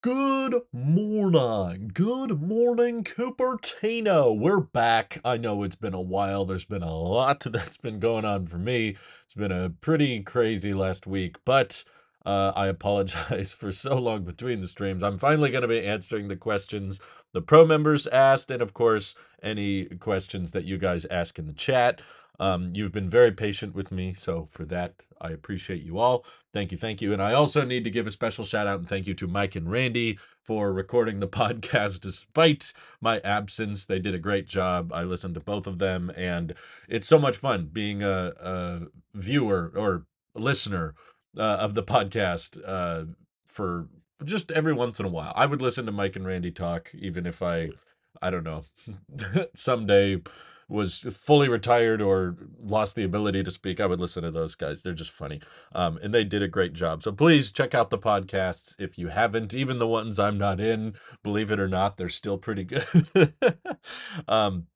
Good morning. Good morning, Cupertino. We're back. I know it's been a while. There's been a lot that's been going on for me. It's been a pretty crazy last week, but uh, I apologize for so long between the streams. I'm finally going to be answering the questions the pro members asked, and of course, any questions that you guys ask in the chat. Um, you've been very patient with me, so for that, I appreciate you all. Thank you, thank you. And I also need to give a special shout out and thank you to Mike and Randy for recording the podcast despite my absence. They did a great job. I listened to both of them, and it's so much fun being a, a viewer or listener uh, of the podcast uh, for just every once in a while. I would listen to Mike and Randy talk, even if I, I don't know, someday was fully retired or lost the ability to speak, I would listen to those guys. They're just funny. Um, and they did a great job. So please check out the podcasts if you haven't, even the ones I'm not in. Believe it or not, they're still pretty good. um,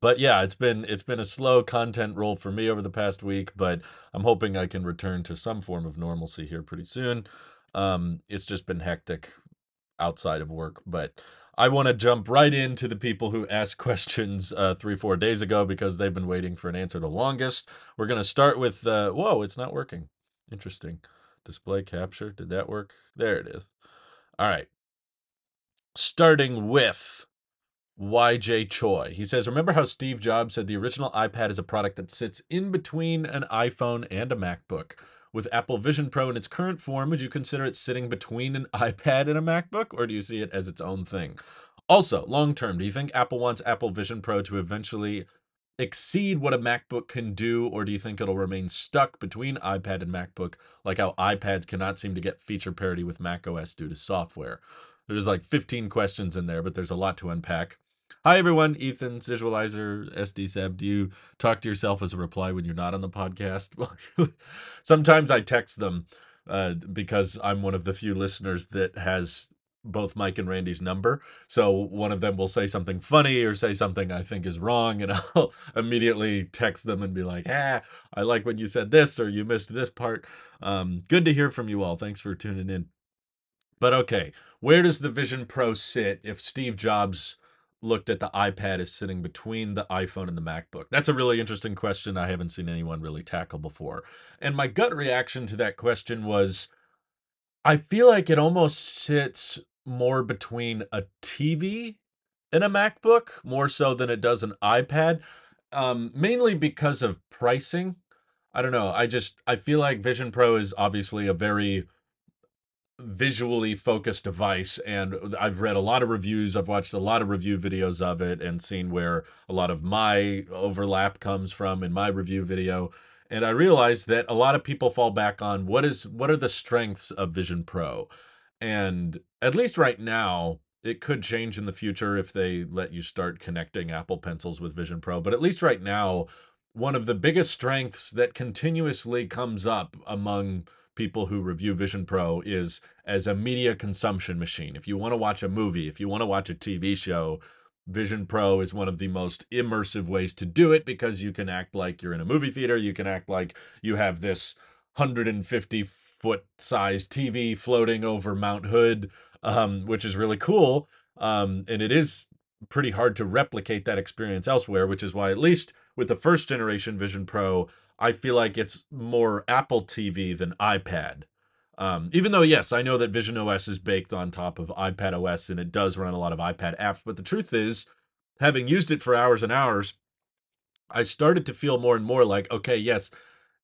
but yeah, it's been it's been a slow content roll for me over the past week, but I'm hoping I can return to some form of normalcy here pretty soon. Um, it's just been hectic outside of work, but I want to jump right into the people who asked questions uh, three, four days ago because they've been waiting for an answer the longest. We're going to start with, uh, whoa, it's not working. Interesting. Display capture. Did that work? There it is. All right. Starting with YJ Choi. He says, Remember how Steve Jobs said the original iPad is a product that sits in between an iPhone and a MacBook? With Apple Vision Pro in its current form, would you consider it sitting between an iPad and a MacBook, or do you see it as its own thing? Also, long term, do you think Apple wants Apple Vision Pro to eventually exceed what a MacBook can do, or do you think it'll remain stuck between iPad and MacBook, like how iPads cannot seem to get feature parity with macOS due to software? There's like 15 questions in there, but there's a lot to unpack. Hi everyone, Ethan, Visualizer, SD Seb. Do you talk to yourself as a reply when you're not on the podcast? Sometimes I text them uh, because I'm one of the few listeners that has both Mike and Randy's number. So one of them will say something funny or say something I think is wrong, and I'll immediately text them and be like, "Ah, I like when you said this or you missed this part." Um, good to hear from you all. Thanks for tuning in. But okay, where does the Vision Pro sit if Steve Jobs looked at the iPad as sitting between the iPhone and the MacBook? That's a really interesting question I haven't seen anyone really tackle before. And my gut reaction to that question was I feel like it almost sits more between a TV and a MacBook, more so than it does an iPad, um, mainly because of pricing. I don't know. I just I feel like Vision Pro is obviously a very visually focused device and I've read a lot of reviews, I've watched a lot of review videos of it and seen where a lot of my overlap comes from in my review video and I realized that a lot of people fall back on what is what are the strengths of Vision Pro. And at least right now, it could change in the future if they let you start connecting Apple Pencils with Vision Pro, but at least right now, one of the biggest strengths that continuously comes up among people who review Vision Pro is as a media consumption machine. If you want to watch a movie, if you want to watch a TV show, Vision Pro is one of the most immersive ways to do it because you can act like you're in a movie theater. You can act like you have this 150 foot size TV floating over Mount Hood, um, which is really cool. Um, and it is pretty hard to replicate that experience elsewhere, which is why, at least with the first generation Vision Pro, I feel like it's more Apple TV than iPad. Um, even though, yes, I know that Vision OS is baked on top of iPad OS and it does run a lot of iPad apps, but the truth is, having used it for hours and hours, I started to feel more and more like, okay, yes,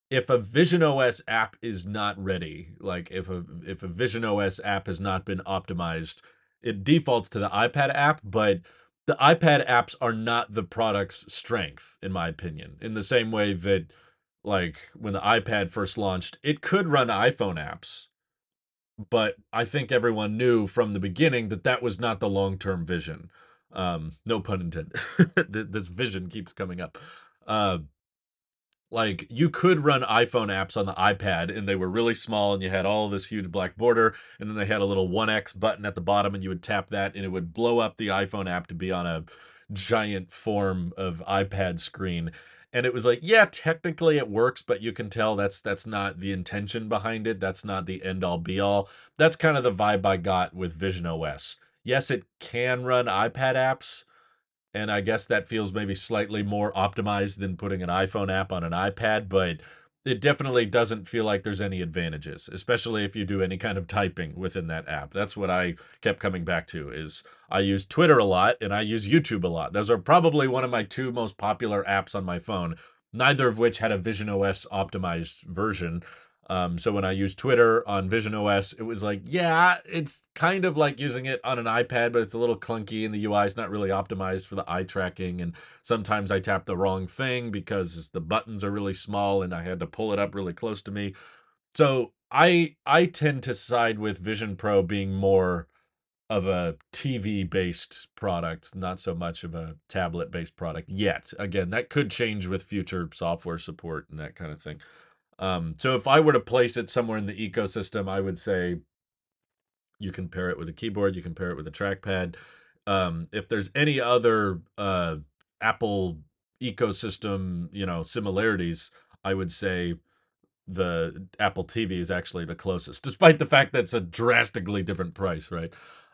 if a Vision OS app is not ready, like if a if a Vision OS app has not been optimized, it defaults to the iPad app, but the iPad apps are not the product's strength, in my opinion. In the same way that like when the iPad first launched, it could run iPhone apps, but I think everyone knew from the beginning that that was not the long-term vision. Um, no pun intended. this vision keeps coming up. Uh, like you could run iPhone apps on the iPad and they were really small and you had all this huge black border and then they had a little 1x button at the bottom and you would tap that and it would blow up the iPhone app to be on a giant form of iPad screen and it was like, yeah, technically it works, but you can tell that's that's not the intention behind it. That's not the end all be all. That's kind of the vibe I got with Vision OS. Yes, it can run iPad apps, and I guess that feels maybe slightly more optimized than putting an iPhone app on an iPad, but it definitely doesn't feel like there's any advantages, especially if you do any kind of typing within that app. That's what I kept coming back to is I use Twitter a lot and I use YouTube a lot. Those are probably one of my two most popular apps on my phone, neither of which had a Vision OS optimized version. Um, so when I used Twitter on Vision OS, it was like, yeah, it's kind of like using it on an iPad, but it's a little clunky and the UI is not really optimized for the eye tracking. And sometimes I tap the wrong thing because the buttons are really small and I had to pull it up really close to me. So I I tend to side with Vision Pro being more of a TV based product, not so much of a tablet based product yet. Again, that could change with future software support and that kind of thing. Um, so if I were to place it somewhere in the ecosystem, I would say you can pair it with a keyboard, you can pair it with a trackpad. Um, if there's any other uh, Apple ecosystem, you know, similarities, I would say the Apple TV is actually the closest, despite the fact that it's a drastically different price, right?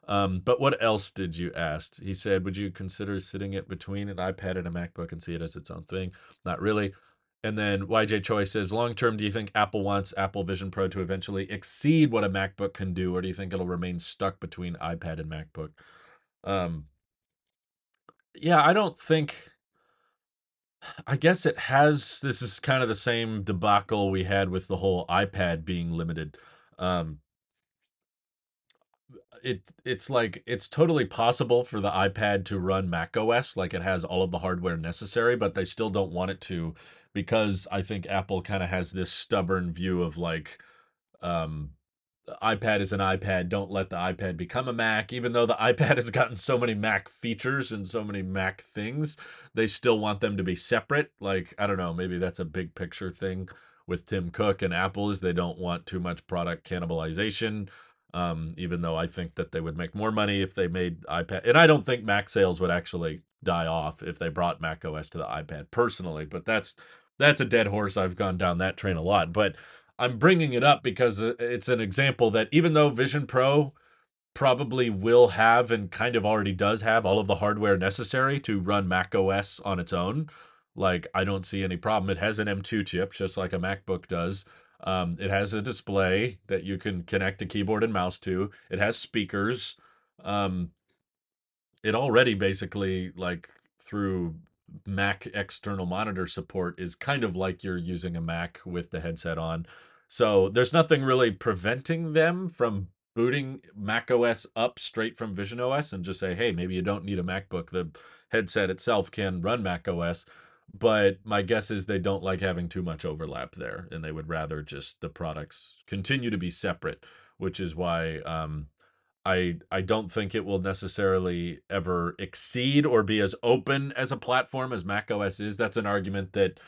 Um, but what else did you ask? He said, Would you consider sitting it between an iPad and a MacBook and see it as its own thing? Not really. And then YJ Choi says, long term, do you think Apple wants Apple Vision Pro to eventually exceed what a MacBook can do, or do you think it'll remain stuck between iPad and MacBook? Um, yeah, I don't think. I guess it has. This is kind of the same debacle we had with the whole iPad being limited. Um, it it's like it's totally possible for the iPad to run Mac OS, like it has all of the hardware necessary, but they still don't want it to because I think Apple kind of has this stubborn view of like um iPad is an iPad. Don't let the iPad become a Mac. Even though the iPad has gotten so many Mac features and so many Mac things, they still want them to be separate. Like, I don't know, maybe that's a big picture thing with Tim Cook and Apple is they don't want too much product cannibalization. Um, even though I think that they would make more money if they made iPad, and I don't think Mac sales would actually die off if they brought Mac OS to the iPad personally. But that's that's a dead horse. I've gone down that train a lot, but I'm bringing it up because uh, it's an example that even though Vision Pro probably will have and kind of already does have all of the hardware necessary to run Mac OS on its own, like I don't see any problem. It has an M2 chip just like a MacBook does. Um, it has a display that you can connect a keyboard and mouse to. It has speakers. Um, it already basically like through Mac external monitor support is kind of like you're using a Mac with the headset on. So there's nothing really preventing them from booting Mac OS up straight from Vision OS and just say, hey, maybe you don't need a MacBook. The headset itself can run Mac OS. But my guess is they don't like having too much overlap there, and they would rather just the products continue to be separate, which is why um, I I don't think it will necessarily ever exceed or be as open as a platform as macOS is. That's an argument that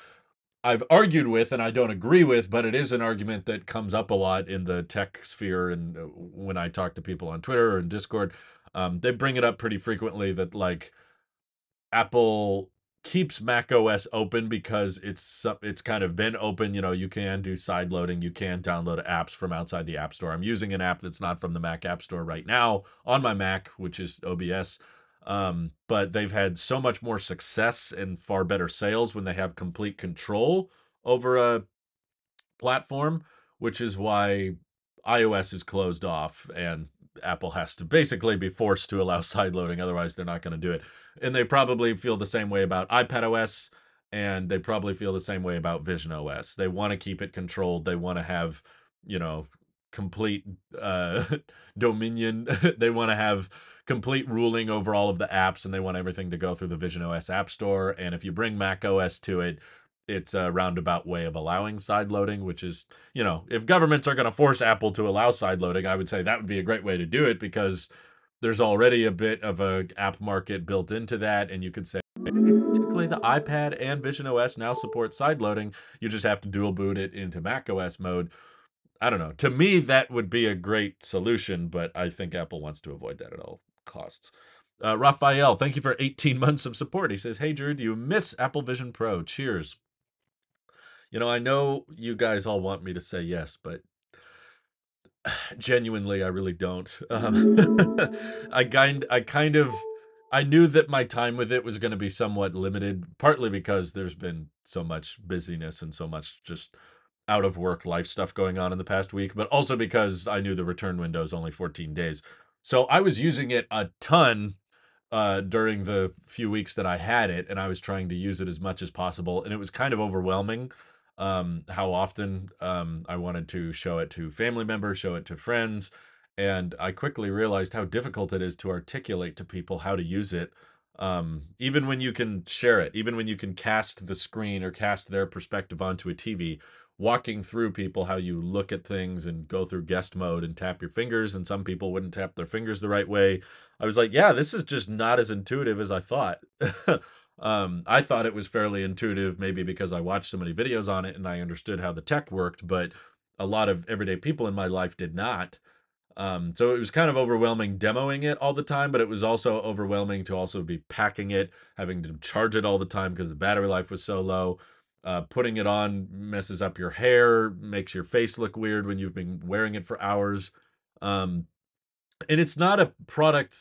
I've argued with and I don't agree with, but it is an argument that comes up a lot in the tech sphere and uh, when I talk to people on Twitter in Discord, um, they bring it up pretty frequently that like Apple keeps Mac OS open because it's it's kind of been open. You know, you can do side loading, you can download apps from outside the App Store. I'm using an app that's not from the Mac App Store right now on my Mac, which is OBS. Um, but they've had so much more success and far better sales when they have complete control over a platform, which is why iOS is closed off and Apple has to basically be forced to allow side loading, otherwise they're not going to do it. And they probably feel the same way about iPad OS, and they probably feel the same way about Vision OS. They want to keep it controlled. They want to have, you know, complete uh, dominion. they want to have complete ruling over all of the apps, and they want everything to go through the Vision OS App Store. And if you bring Mac OS to it, it's a roundabout way of allowing side loading, which is, you know, if governments are going to force Apple to allow side loading, I would say that would be a great way to do it because there's already a bit of a app market built into that, and you could say technically the iPad and Vision OS now support side loading. You just have to dual boot it into Mac OS mode. I don't know. To me, that would be a great solution, but I think Apple wants to avoid that at all costs. Uh, Raphael, thank you for 18 months of support. He says, Hey, Drew, do you miss Apple Vision Pro? Cheers. You know, I know you guys all want me to say yes, but genuinely, I really don't. Um, I kind, I kind of, I knew that my time with it was going to be somewhat limited, partly because there's been so much busyness and so much just out of work life stuff going on in the past week, but also because I knew the return window is only 14 days. So I was using it a ton uh, during the few weeks that I had it, and I was trying to use it as much as possible, and it was kind of overwhelming um, how often um, I wanted to show it to family members, show it to friends, and I quickly realized how difficult it is to articulate to people how to use it. Um, even when you can share it, even when you can cast the screen or cast their perspective onto a TV, walking through people how you look at things and go through guest mode and tap your fingers and some people wouldn't tap their fingers the right way i was like yeah this is just not as intuitive as i thought um, i thought it was fairly intuitive maybe because i watched so many videos on it and i understood how the tech worked but a lot of everyday people in my life did not um, so it was kind of overwhelming demoing it all the time, but it was also overwhelming to also be packing it, having to charge it all the time because the battery life was so low. Uh, putting it on messes up your hair, makes your face look weird when you've been wearing it for hours. Um, and it's not a product,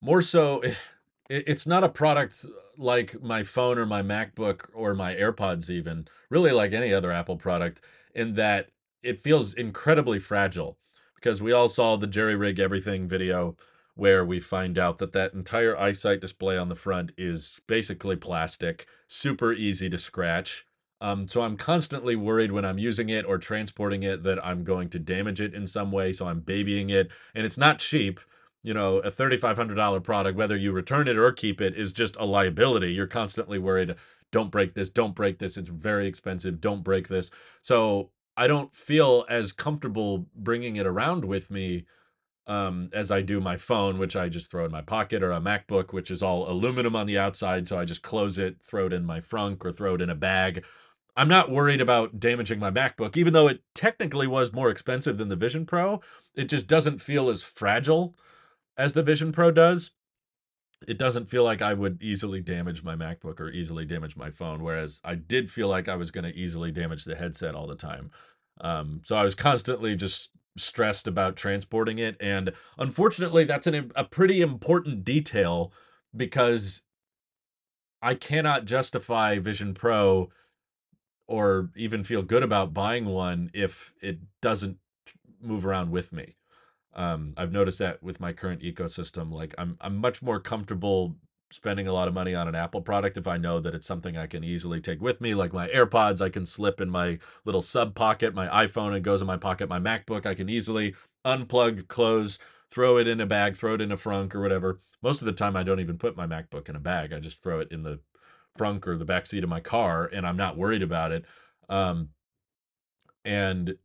more so, it's not a product like my phone or my MacBook or my AirPods, even really like any other Apple product, in that it feels incredibly fragile because we all saw the JerryRigEverything video where we find out that that entire eyesight display on the front is basically plastic, super easy to scratch. Um, so I'm constantly worried when I'm using it or transporting it that I'm going to damage it in some way. So I'm babying it, and it's not cheap. You know, a $3,500 product, whether you return it or keep it, is just a liability. You're constantly worried, don't break this, don't break this. It's very expensive. Don't break this. So I don't feel as comfortable bringing it around with me um, as I do my phone, which I just throw in my pocket, or a MacBook, which is all aluminum on the outside. So I just close it, throw it in my frunk, or throw it in a bag. I'm not worried about damaging my MacBook, even though it technically was more expensive than the Vision Pro. It just doesn't feel as fragile as the Vision Pro does. It doesn't feel like I would easily damage my MacBook or easily damage my phone, whereas I did feel like I was going to easily damage the headset all the time. Um, so I was constantly just stressed about transporting it. And unfortunately, that's an, a pretty important detail because I cannot justify Vision Pro or even feel good about buying one if it doesn't move around with me. Um, I've noticed that with my current ecosystem, like I'm I'm much more comfortable spending a lot of money on an Apple product if I know that it's something I can easily take with me. Like my AirPods, I can slip in my little sub pocket. My iPhone, it goes in my pocket. My MacBook, I can easily unplug, close, throw it in a bag, throw it in a frunk or whatever. Most of the time, I don't even put my MacBook in a bag. I just throw it in the frunk or the back seat of my car, and I'm not worried about it. Um, and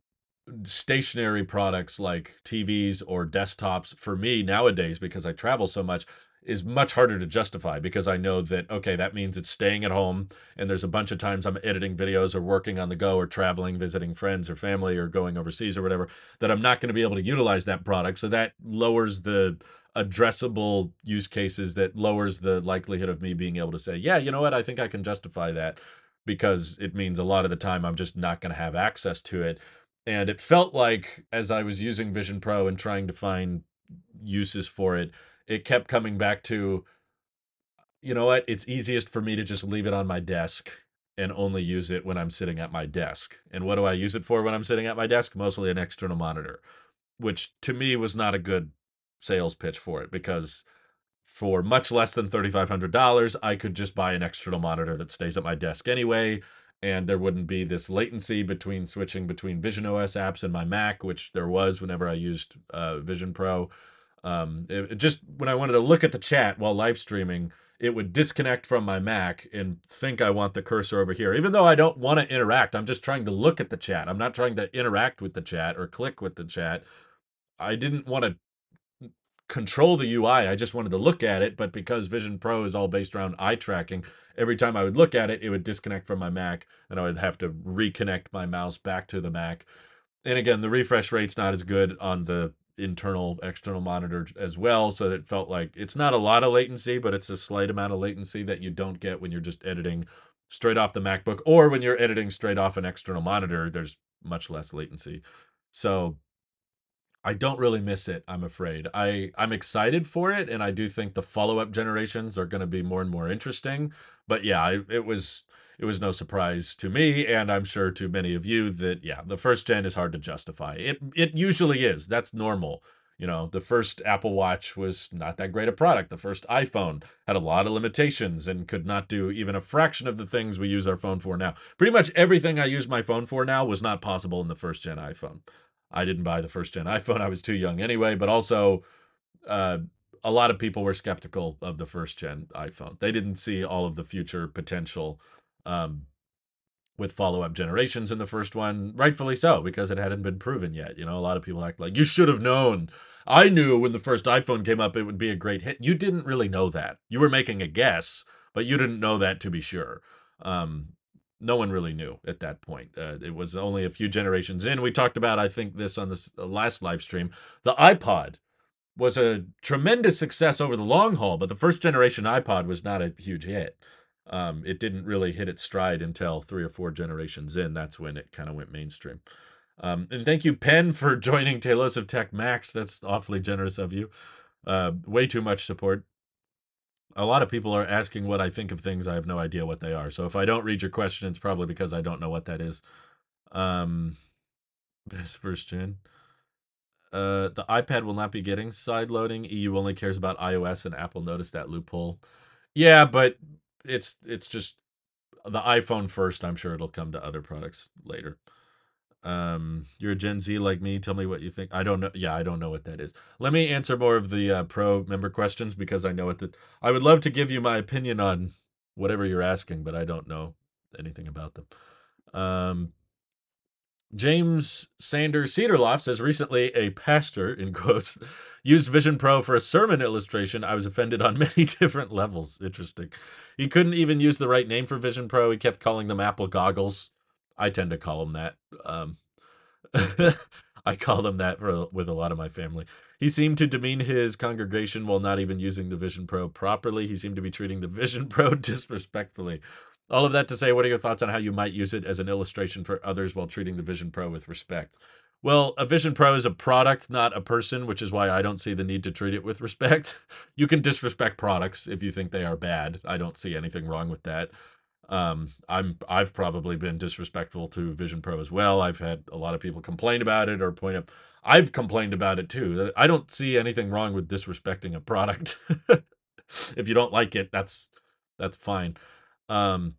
stationary products like TVs or desktops for me nowadays because I travel so much is much harder to justify because I know that okay, that means it's staying at home and there's a bunch of times I'm editing videos or working on the go or traveling, visiting friends or family or going overseas or whatever that I'm not going to be able to utilize that product. So that lowers the addressable use cases that lowers the likelihood of me being able to say, yeah, you know what, I think I can justify that because it means a lot of the time I'm just not going to have access to it. And it felt like as I was using Vision Pro and trying to find uses for it, it kept coming back to you know what? It's easiest for me to just leave it on my desk and only use it when i'm sitting at my desk. And what do i use it for when i'm sitting at my desk? Mostly an external monitor which to me was not a good sales pitch for it because for much less than $3500 i could just buy an external monitor that stays at my desk anyway and there wouldn't be this latency between switching between vision os apps and my mac which there was whenever i used uh, vision pro um, it, it just when I wanted to look at the chat while live streaming, it would disconnect from my Mac and think I want the cursor over here. Even though I don't want to interact, I'm just trying to look at the chat. I'm not trying to interact with the chat or click with the chat. I didn't want to control the UI. I just wanted to look at it, but because Vision Pro is all based around eye tracking, every time I would look at it, it would disconnect from my Mac and I would have to reconnect my mouse back to the Mac. And again, the refresh rate's not as good on the internal external monitor as well so it felt like it's not a lot of latency but it's a slight amount of latency that you don't get when you're just editing straight off the macbook or when you're editing straight off an external monitor there's much less latency so I don't really miss it, I'm afraid. I I'm excited for it and I do think the follow-up generations are going to be more and more interesting. But yeah, I, it was it was no surprise to me and I'm sure to many of you that yeah, the first gen is hard to justify. It it usually is. That's normal. You know, the first Apple Watch was not that great a product. The first iPhone had a lot of limitations and could not do even a fraction of the things we use our phone for now. Pretty much everything I use my phone for now was not possible in the first gen iPhone. I didn't buy the first gen iPhone. I was too young anyway, but also uh, a lot of people were skeptical of the first gen iPhone. They didn't see all of the future potential um, with follow up generations in the first one, rightfully so, because it hadn't been proven yet. You know, a lot of people act like you should have known. I knew when the first iPhone came up, it would be a great hit. You didn't really know that. You were making a guess, but you didn't know that to be sure. Um, no one really knew at that point. Uh, it was only a few generations in. We talked about, I think, this on the last live stream. The iPod was a tremendous success over the long haul, but the first generation iPod was not a huge hit. Um, it didn't really hit its stride until three or four generations in. That's when it kind of went mainstream. Um, and thank you, Penn, for joining Tailosive Tech Max. That's awfully generous of you. Uh, way too much support a lot of people are asking what I think of things. I have no idea what they are. So if I don't read your question, it's probably because I don't know what that is. Um, this first gen. Uh, the iPad will not be getting side loading. EU only cares about iOS, and Apple noticed that loophole. Yeah, but it's it's just the iPhone first. I'm sure it'll come to other products later. Um, you're a Gen Z like me. Tell me what you think. I don't know. Yeah, I don't know what that is. Let me answer more of the uh, pro member questions because I know what the. I would love to give you my opinion on whatever you're asking, but I don't know anything about them. Um, James Sanders Cedarloft says recently a pastor, in quotes, used Vision Pro for a sermon illustration. I was offended on many different levels. Interesting. He couldn't even use the right name for Vision Pro. He kept calling them Apple goggles. I tend to call him that. Um, I call them that for, with a lot of my family. He seemed to demean his congregation while not even using the Vision Pro properly. He seemed to be treating the Vision Pro disrespectfully. All of that to say, what are your thoughts on how you might use it as an illustration for others while treating the Vision Pro with respect? Well, a Vision Pro is a product, not a person, which is why I don't see the need to treat it with respect. you can disrespect products if you think they are bad. I don't see anything wrong with that. Um, I'm I've probably been disrespectful to Vision Pro as well. I've had a lot of people complain about it or point up. I've complained about it too. I don't see anything wrong with disrespecting a product. if you don't like it, that's that's fine. Um,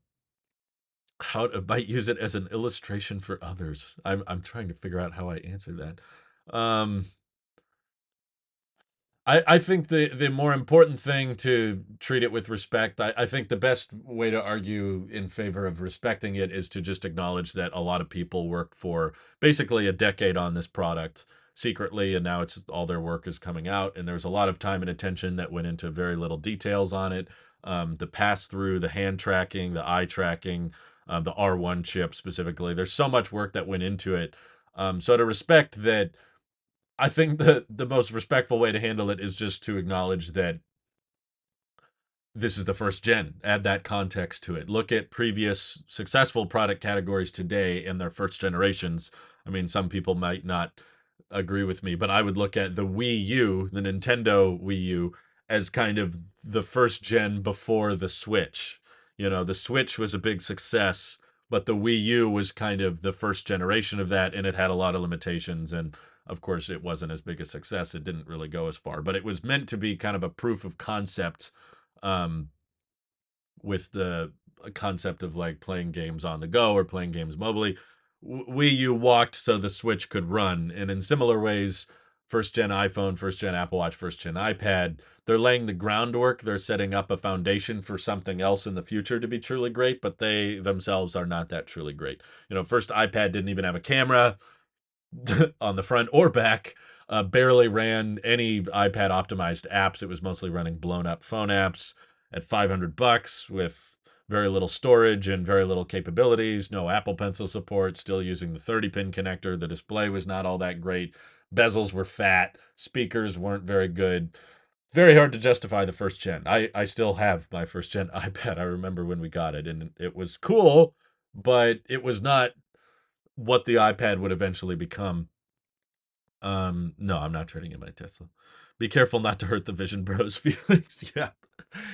how to might use it as an illustration for others. I'm I'm trying to figure out how I answer that. Um, I, I think the, the more important thing to treat it with respect, I, I think the best way to argue in favor of respecting it is to just acknowledge that a lot of people worked for basically a decade on this product secretly and now it's all their work is coming out and there's a lot of time and attention that went into very little details on it. Um, the pass through the hand tracking the eye tracking uh, the r1 chip specifically there's so much work that went into it. Um, so to respect that I think the the most respectful way to handle it is just to acknowledge that this is the first gen. Add that context to it. Look at previous successful product categories today and their first generations. I mean, some people might not agree with me, but I would look at the Wii U, the Nintendo Wii U, as kind of the first gen before the Switch. You know, the Switch was a big success, but the Wii U was kind of the first generation of that, and it had a lot of limitations and of course, it wasn't as big a success. It didn't really go as far, but it was meant to be kind of a proof of concept um, with the concept of like playing games on the go or playing games mobily. Wii U walked so the Switch could run. And in similar ways, first gen iPhone, first gen Apple Watch, first gen iPad, they're laying the groundwork. They're setting up a foundation for something else in the future to be truly great, but they themselves are not that truly great. You know, first iPad didn't even have a camera. on the front or back. Uh, barely ran any iPad optimized apps. It was mostly running blown up phone apps at 500 bucks with very little storage and very little capabilities. No Apple Pencil support. Still using the 30 pin connector. The display was not all that great. bezels were fat, speakers weren't very good. Very hard to justify the first gen. I, I still have my first gen iPad. I remember when we got it and it was cool, but it was not what the iPad would eventually become. Um, no, I'm not trading in my Tesla. Be careful not to hurt the Vision Bros feelings. yeah.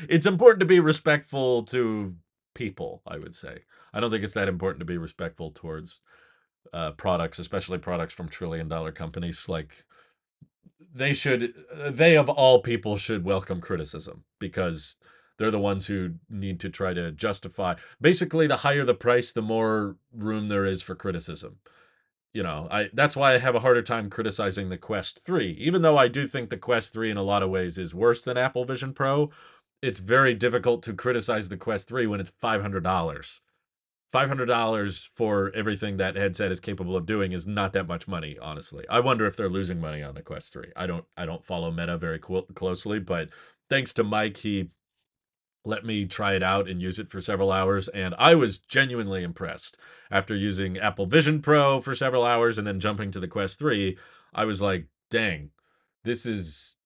It's important to be respectful to people, I would say. I don't think it's that important to be respectful towards uh, products, especially products from trillion dollar companies. Like they should, they of all people should welcome criticism because they're the ones who need to try to justify. Basically, the higher the price, the more room there is for criticism. You know, I that's why I have a harder time criticizing the Quest 3. Even though I do think the Quest 3 in a lot of ways is worse than Apple Vision Pro, it's very difficult to criticize the Quest 3 when it's $500. $500 for everything that headset is capable of doing is not that much money, honestly. I wonder if they're losing money on the Quest 3. I don't I don't follow Meta very closely, but thanks to Mike, he let me try it out and use it for several hours and I was genuinely impressed. After using Apple Vision Pro for several hours and then jumping to the Quest 3, I was like, "Dang. This is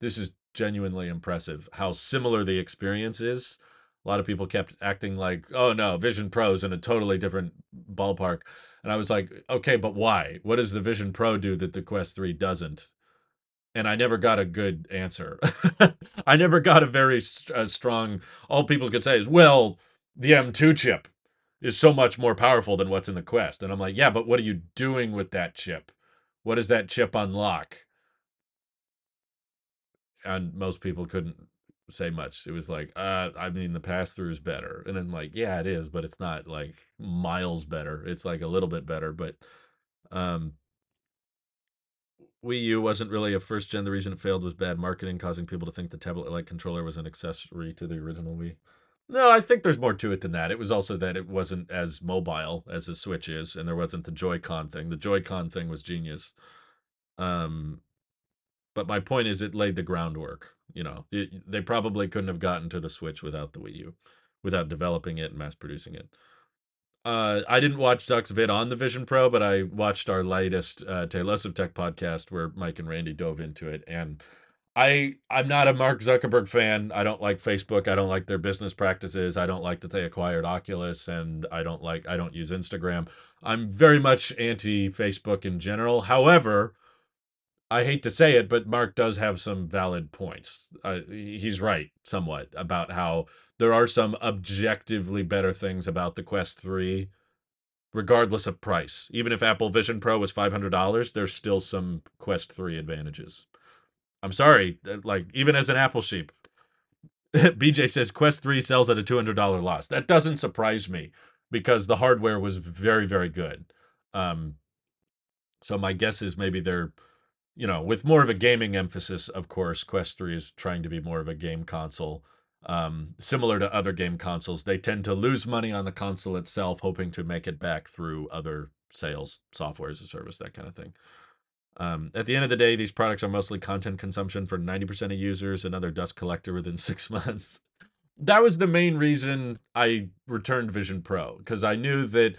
this is genuinely impressive how similar the experience is." A lot of people kept acting like, "Oh no, Vision Pro's in a totally different ballpark." And I was like, "Okay, but why? What does the Vision Pro do that the Quest 3 doesn't?" And I never got a good answer. I never got a very strong. All people could say is, "Well, the M2 chip is so much more powerful than what's in the Quest," and I'm like, "Yeah, but what are you doing with that chip? What does that chip unlock?" And most people couldn't say much. It was like, uh, I mean, the pass through is better, and I'm like, yeah, it is, but it's not like miles better. It's like a little bit better, but um Wii U wasn't really a first gen. The reason it failed was bad marketing, causing people to think the tablet like controller was an accessory to the original Wii. No, I think there's more to it than that. It was also that it wasn't as mobile as the Switch is, and there wasn't the Joy-Con thing. The Joy-Con thing was genius. Um, but my point is, it laid the groundwork. You know, it, they probably couldn't have gotten to the Switch without the Wii U, without developing it and mass producing it uh, I didn't watch Zuck's vid on the Vision Pro, but I watched our latest uh, Tailosive Tech podcast where Mike and Randy dove into it. And I I'm not a Mark Zuckerberg fan. I don't like Facebook. I don't like their business practices. I don't like that they acquired Oculus, and I don't like I don't use Instagram. I'm very much anti Facebook in general. However, I hate to say it, but Mark does have some valid points. Uh, he's right somewhat about how there are some objectively better things about the Quest 3 regardless of price. Even if Apple Vision Pro was $500, there's still some Quest 3 advantages. I'm sorry, uh, like even as an Apple sheep, BJ says Quest 3 sells at a $200 loss. That doesn't surprise me because the hardware was very very good. Um so my guess is maybe they're you know, with more of a gaming emphasis, of course, Quest 3 is trying to be more of a game console. Um, similar to other game consoles, they tend to lose money on the console itself, hoping to make it back through other sales, software as a service, that kind of thing. Um, at the end of the day, these products are mostly content consumption for 90% of users, another dust collector within six months. that was the main reason I returned Vision Pro, because I knew that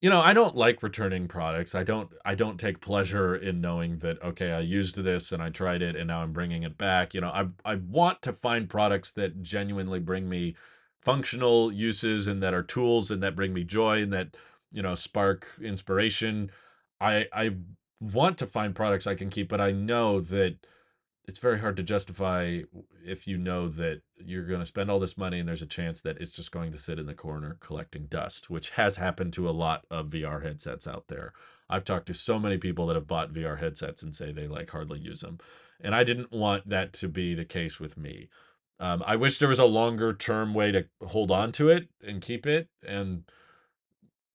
you know, I don't like returning products. I don't I don't take pleasure in knowing that okay, I used this and I tried it and now I'm bringing it back. You know, I I want to find products that genuinely bring me functional uses and that are tools and that bring me joy and that, you know, spark inspiration. I I want to find products I can keep, but I know that it's very hard to justify if you know that you're going to spend all this money and there's a chance that it's just going to sit in the corner collecting dust, which has happened to a lot of VR headsets out there. I've talked to so many people that have bought VR headsets and say they like hardly use them. And I didn't want that to be the case with me. Um, I wish there was a longer term way to hold on to it and keep it and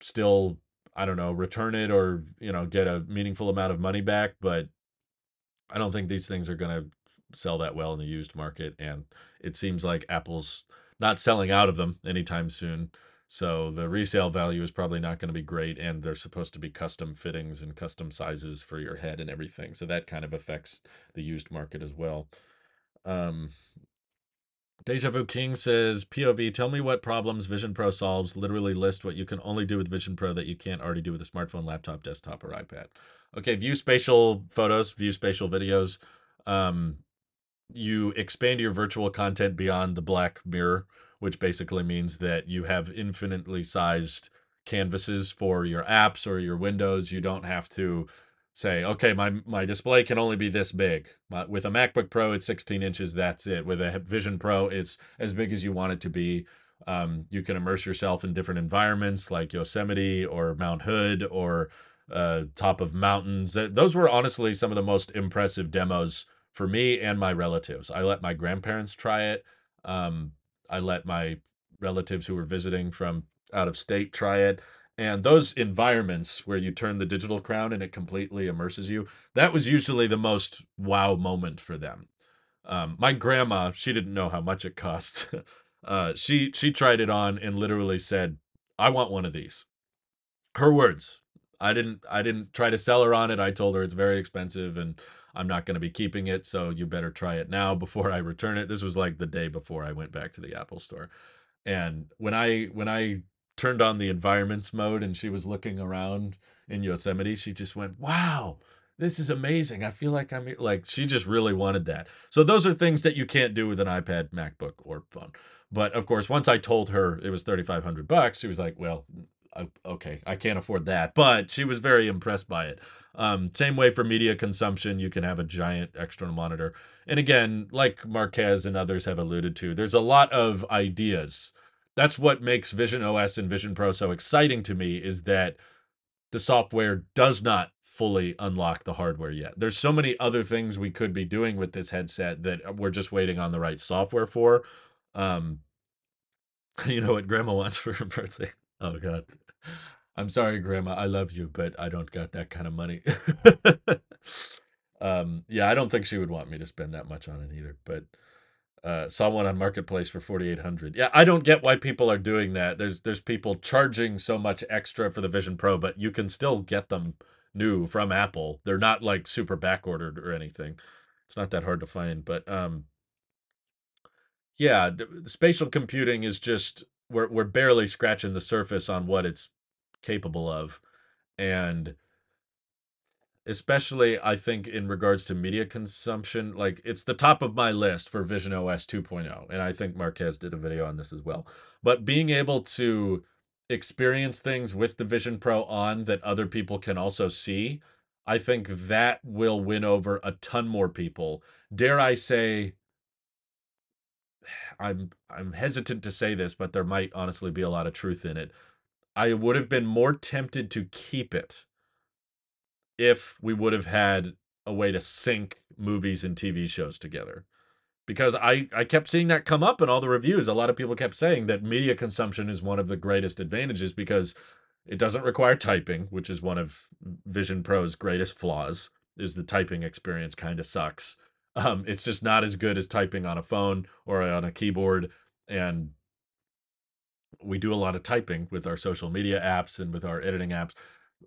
still, I don't know, return it or, you know, get a meaningful amount of money back. But I don't think these things are going to sell that well in the used market. And it seems like Apple's not selling out of them anytime soon. So the resale value is probably not going to be great. And they're supposed to be custom fittings and custom sizes for your head and everything. So that kind of affects the used market as well. Um, Deja Vu King says, POV, tell me what problems Vision Pro solves. Literally list what you can only do with Vision Pro that you can't already do with a smartphone, laptop, desktop, or iPad. Okay, view spatial photos, view spatial videos. Um, you expand your virtual content beyond the black mirror, which basically means that you have infinitely sized canvases for your apps or your windows. You don't have to say, okay, my my display can only be this big. But With a MacBook Pro, it's 16 inches. That's it. With a Vision Pro, it's as big as you want it to be. Um, you can immerse yourself in different environments like Yosemite or Mount Hood or uh, top of mountains. Those were honestly some of the most impressive demos for me and my relatives. I let my grandparents try it. Um, I let my relatives who were visiting from out of state try it. And those environments where you turn the digital crown and it completely immerses you, that was usually the most wow moment for them. Um, my grandma, she didn't know how much it cost. uh, she she tried it on and literally said, "I want one of these." Her words. I didn't I didn't try to sell her on it. I told her it's very expensive and I'm not going to be keeping it, so you better try it now before I return it. This was like the day before I went back to the Apple store. And when I when I turned on the environments mode and she was looking around in Yosemite, she just went, "Wow, this is amazing. I feel like I'm like she just really wanted that." So those are things that you can't do with an iPad, MacBook, or phone. But of course, once I told her it was 3500 bucks, she was like, "Well, okay, I can't afford that." But she was very impressed by it. Um, same way for media consumption, you can have a giant external monitor. And again, like Marques and others have alluded to, there's a lot of ideas that's what makes Vision OS and Vision Pro so exciting to me is that the software does not fully unlock the hardware yet. There's so many other things we could be doing with this headset that we're just waiting on the right software for. Um, you know what grandma wants for her birthday? Oh god. I'm sorry, grandma. I love you, but I don't got that kind of money. um, yeah, I don't think she would want me to spend that much on it either, but uh, saw one on marketplace for 4800 yeah i don't get why people are doing that there's there's people charging so much extra for the vision pro but you can still get them new from apple they're not like super back ordered or anything it's not that hard to find but um yeah spatial computing is just we're, we're barely scratching the surface on what it's capable of and especially I think in regards to media consumption, like it's the top of my list for Vision OS 2.0. And I think Marques did a video on this as well. But being able to experience things with the Vision Pro on that other people can also see, I think that will win over a ton more people. Dare I say I'm I'm hesitant to say this, but there might honestly be a lot of truth in it. I would have been more tempted to keep it if we would have had a way to sync movies and TV shows together. Because I, I kept seeing that come up in all the reviews. A lot of people kept saying that media consumption is one of the greatest advantages because it doesn't require typing, which is one of Vision Pro's greatest flaws, is the typing experience kind of sucks. Um, it's just not as good as typing on a phone or on a keyboard. And we do a lot of typing with our social media apps and with our editing apps.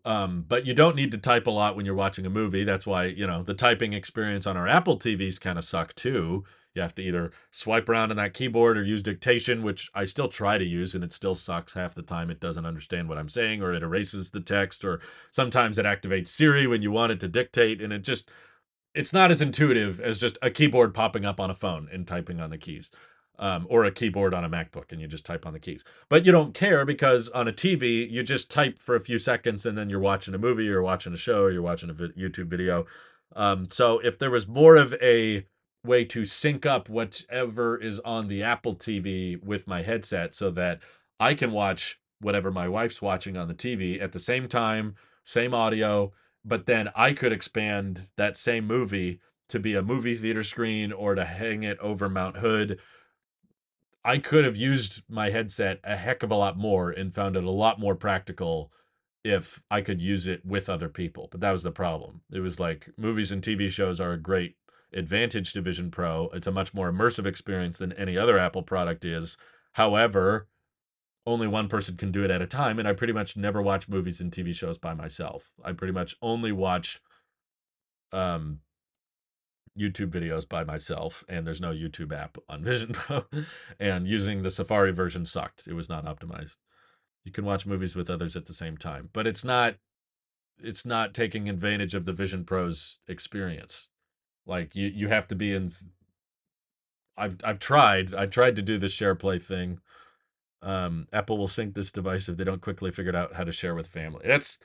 Um, but you don't need to type a lot when you're watching a movie. That's why, you know, the typing experience on our Apple TVs kind of suck too. You have to either swipe around on that keyboard or use dictation, which I still try to use, and it still sucks half the time. It doesn't understand what I'm saying, or it erases the text, or sometimes it activates Siri when you want it to dictate, and it just, it's not as intuitive as just a keyboard popping up on a phone and typing on the keys um, or a keyboard on a MacBook and you just type on the keys. But you don't care because on a TV, you just type for a few seconds and then you're watching a movie or watching a show you're watching a YouTube video. Um, so if there was more of a way to sync up whatever is on the Apple TV with my headset so that I can watch whatever my wife's watching on the TV at the same time, same audio, but then I could expand that same movie to be a movie theater screen or to hang it over Mount Hood I could have used my headset a heck of a lot more and found it a lot more practical if I could use it with other people. But that was the problem. It was like movies and TV shows are a great advantage to Vision Pro. It's a much more immersive experience than any other Apple product is. However, only one person can do it at a time. And I pretty much never watch movies and TV shows by myself. I pretty much only watch um, YouTube videos by myself, and there's no YouTube app on Vision Pro, and using the Safari version sucked. It was not optimized. You can watch movies with others at the same time, but it's not it's not taking advantage of the Vision Pro's experience. Like you you have to be in I've I've tried. I've tried to do the SharePlay thing. Um, Apple will sync this device if they don't quickly figure out how to share with family. That's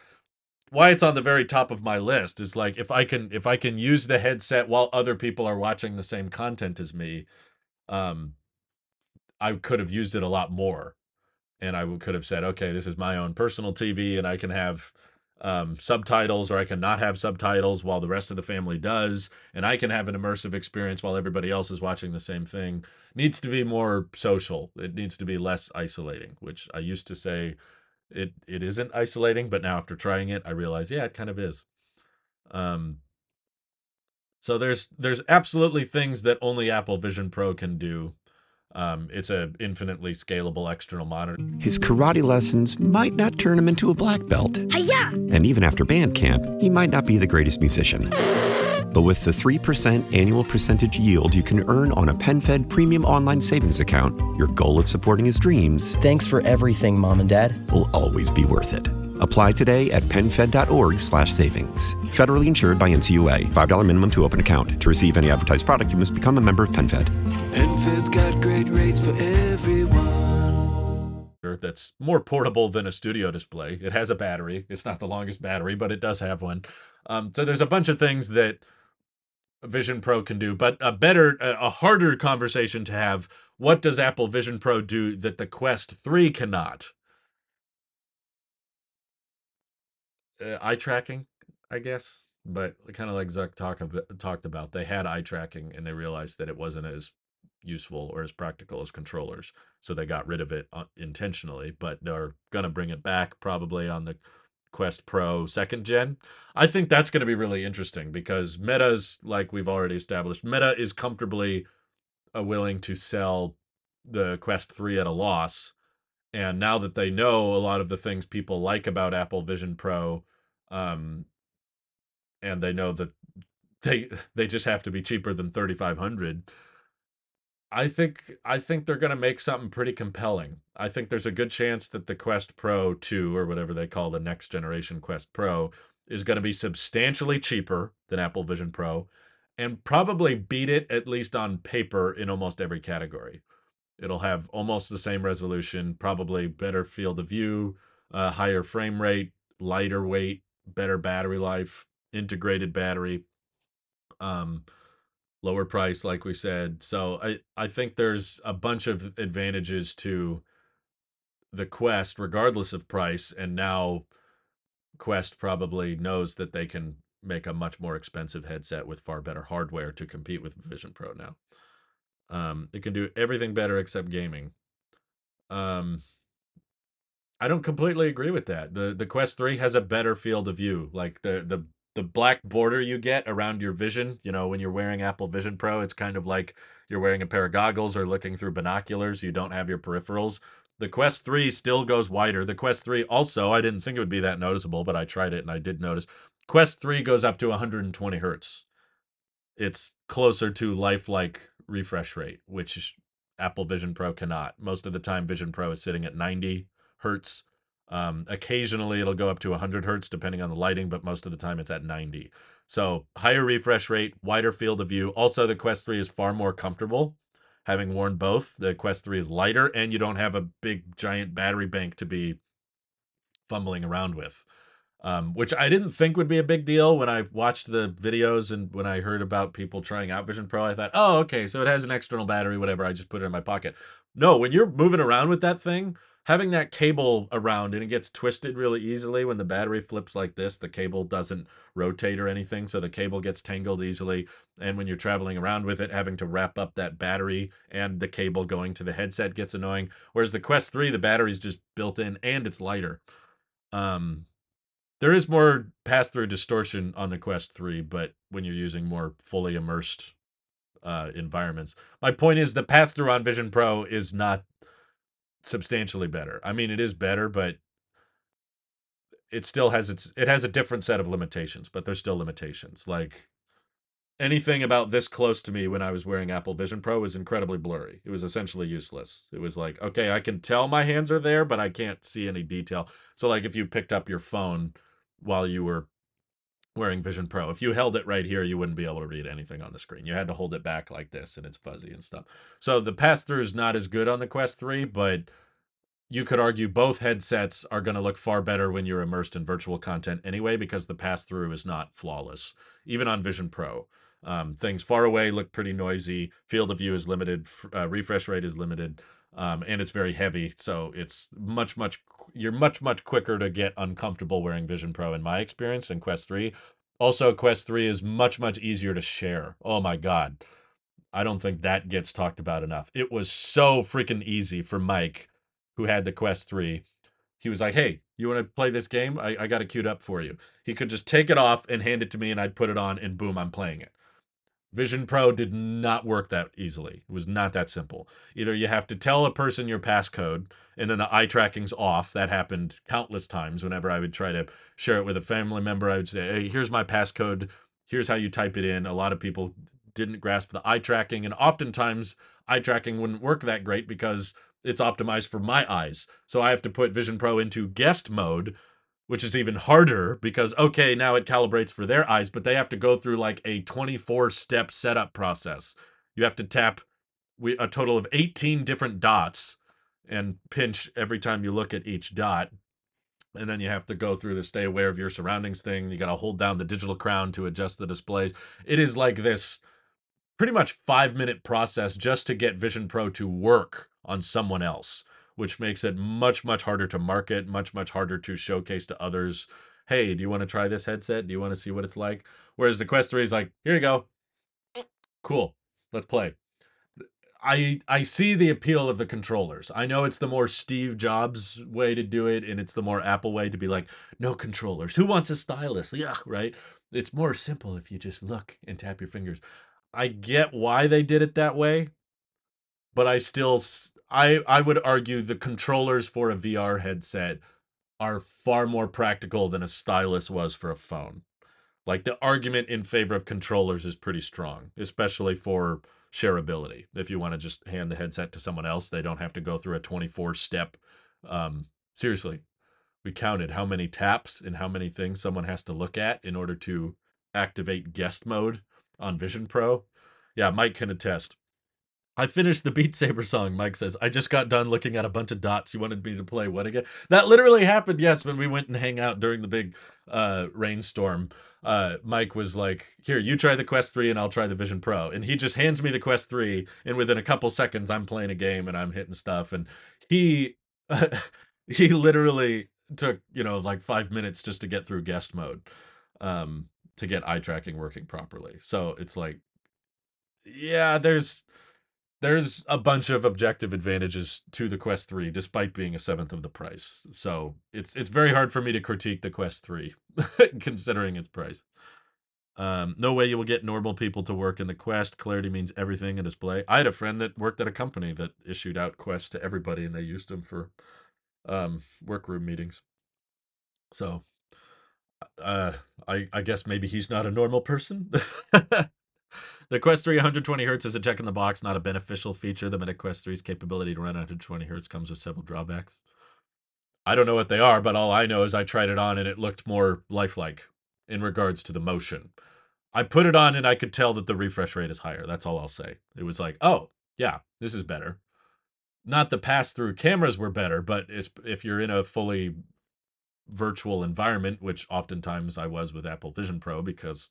why it's on the very top of my list. Is like if I can if I can use the headset while other people are watching the same content as me, um, I could have used it a lot more, and I could have said, okay, this is my own personal TV, and I can have um, subtitles or I can not have subtitles while the rest of the family does, and I can have an immersive experience while everybody else is watching the same thing. needs to be more social. It needs to be less isolating, which I used to say it it isn't isolating, but now after trying it, I realize yeah, it kind of is. Um, so there's there's absolutely things that only Apple Vision Pro can do um, it's an infinitely scalable external monitor. His karate lessons might not turn him into a black belt. Hi-ya! And even after band camp, he might not be the greatest musician. But with the 3% annual percentage yield you can earn on a PenFed premium online savings account, your goal of supporting his dreams Thanks for everything, Mom and Dad. will always be worth it. Apply today at penfed.org slash savings. Federally insured by NCUA. $5 minimum to open account. To receive any advertised product, you must become a member of PenFed. PenFed's got great rates for everyone. That's more portable than a studio display. It has a battery. It's not the longest battery, but it does have one. Um, so there's a bunch of things that Vision Pro can do, but a better, a harder conversation to have. What does Apple Vision Pro do that the Quest 3 cannot? uh, eye tracking, I guess. But kind of like Zuck talk talked about, they had eye tracking and they realized that it wasn't as useful or as practical as controllers, so they got rid of it uh, intentionally. But they're gonna bring it back probably on the Quest Pro second gen. I think that's going to be really interesting because Meta's like we've already established. Meta is comfortably uh, willing to sell the Quest 3 at a loss. And now that they know a lot of the things people like about Apple Vision Pro, um, and they know that they they just have to be cheaper than 3500 I think I think they're going to make something pretty compelling. I think there's a good chance that the Quest Pro 2 or whatever they call the next generation Quest Pro is going to be substantially cheaper than Apple Vision Pro and probably beat it at least on paper in almost every category. It'll have almost the same resolution, probably better field of view, uh, higher frame rate, lighter weight, better battery life, integrated battery, um, lower price, like we said. So I, I think there's a bunch of advantages to the Quest, regardless of price. And now Quest probably knows that they can make a much more expensive headset with far better hardware to compete with Vision Pro now. Um, it can do everything better except gaming. Um, I don't completely agree with that. The the Quest 3 has a better field of view. Like the the the black border you get around your vision, you know, when you're wearing Apple Vision Pro, it's kind of like you're wearing a pair of goggles or looking through binoculars. You don't have your peripherals. The Quest 3 still goes wider. The Quest 3 also, I didn't think it would be that noticeable, but I tried it and I did notice. Quest 3 goes up to 120 hertz. It's closer to lifelike refresh rate, which Apple Vision Pro cannot. Most of the time, Vision Pro is sitting at 90 hertz. Um, occasionally, it'll go up to 100 hertz depending on the lighting, but most of the time it's at 90. So higher refresh rate, wider field of view. Also, the Quest 3 is far more comfortable. Having worn both, the Quest 3 is lighter, and you don't have a big giant battery bank to be fumbling around with um, which I didn't think would be a big deal when I watched the videos and when I heard about people trying out Vision Pro. I thought, oh, okay, so it has an external battery, whatever. I just put it in my pocket. No, when you're moving around with that thing, having that cable around and it gets twisted really easily when the battery flips like this, the cable doesn't rotate or anything, so the cable gets tangled easily. And when you're traveling around with it, having to wrap up that battery and the cable going to the headset gets annoying. Whereas the Quest 3, the battery's just built in and it's lighter. Um, there is more pass through distortion on the Quest 3, but when you're using more fully immersed uh, environments. My point is the pass through on Vision Pro is not substantially better. I mean, it is better, but it still has its it has a different set of limitations, but there's still limitations. Like anything about this close to me when I was wearing Apple Vision Pro was incredibly blurry. It was essentially useless. It was like, okay, I can tell my hands are there, but I can't see any detail. So, like, if you picked up your phone while you were wearing Vision Pro, if you held it right here, you wouldn't be able to read anything on the screen. You had to hold it back like this, and it's fuzzy and stuff. So, the pass through is not as good on the Quest 3, but you could argue both headsets are going to look far better when you're immersed in virtual content anyway, because the pass through is not flawless, even on Vision Pro. Um, things far away look pretty noisy. Field of view is limited. Uh, refresh rate is limited, um, and it's very heavy. So it's much, much. You're much, much quicker to get uncomfortable wearing Vision Pro, in my experience, in Quest Three. Also, Quest Three is much, much easier to share. Oh my god, I don't think that gets talked about enough. It was so freaking easy for Mike who had the Quest 3, he was like, Hey, you want to play this game? I, I got it queued up for you. He could just take it off and hand it to me, and I'd put it on, and boom, I'm playing it. Vision Pro did not work that easily. It was not that simple. Either you have to tell a person your passcode and then the eye tracking's off. That happened countless times whenever I would try to share it with a family member. I would say, Hey, here's my passcode. Here's how you type it in. A lot of people didn't grasp the eye tracking, and oftentimes eye tracking wouldn't work that great because it's optimized for my eyes. So I have to put Vision Pro into guest mode, which is even harder because, okay, now it calibrates for their eyes, but they have to go through like a 24 step setup process. You have to tap a total of 18 different dots and pinch every time you look at each dot. And then you have to go through the stay aware of your surroundings thing. You got to hold down the digital crown to adjust the displays. It is like this pretty much five minute process just to get Vision Pro to work on someone else, which makes it much, much harder to market, much, much harder to showcase to others. Hey, do you want to try this headset? Do you want to see what it's like? Whereas the Quest 3 is like, here you go. Cool. Let's play. I I see the appeal of the controllers. I know it's the more Steve Jobs way to do it, and it's the more Apple way to be like, no controllers. Who wants a stylus? Yeah, right. It's more simple if you just look and tap your fingers. I get why they did it that way, but I still I I would argue the controllers for a VR headset are far more practical than a stylus was for a phone. Like the argument in favor of controllers is pretty strong, especially for shareability. If you want to just hand the headset to someone else, they don't have to go through a 24 step um seriously. We counted how many taps and how many things someone has to look at in order to activate guest mode on Vision Pro. Yeah, Mike can attest. I finished the Beat Saber song, Mike says. I just got done looking at a bunch of dots. You wanted me to play what again? That literally happened, yes, when we went and hang out during the big uh, rainstorm. Uh, Mike was like, Here, you try the Quest 3 and I'll try the Vision Pro. And he just hands me the Quest 3, and within a couple seconds, I'm playing a game and I'm hitting stuff. And he he literally took, you know, like five minutes just to get through guest mode. Um, to get eye tracking working properly. So it's like, yeah, there's there's a bunch of objective advantages to the Quest 3 despite being a seventh of the price. So it's it's very hard for me to critique the Quest 3 considering its price. Um, no way you will get normal people to work in the Quest. Clarity means everything in display. I had a friend that worked at a company that issued out Quests to everybody and they used them for um, workroom meetings. So uh, I I guess maybe he's not a normal person. The Quest 3 120 hertz is a check in the box, not a beneficial feature. The Meta Quest 3's capability to run 120 hertz comes with several drawbacks. I don't know what they are, but all I know is I tried it on and it looked more lifelike in regards to the motion. I put it on and I could tell that the refresh rate is higher. That's all I'll say. It was like, oh, yeah, this is better. Not the pass through cameras were better, but if you're in a fully virtual environment, which oftentimes I was with Apple Vision Pro because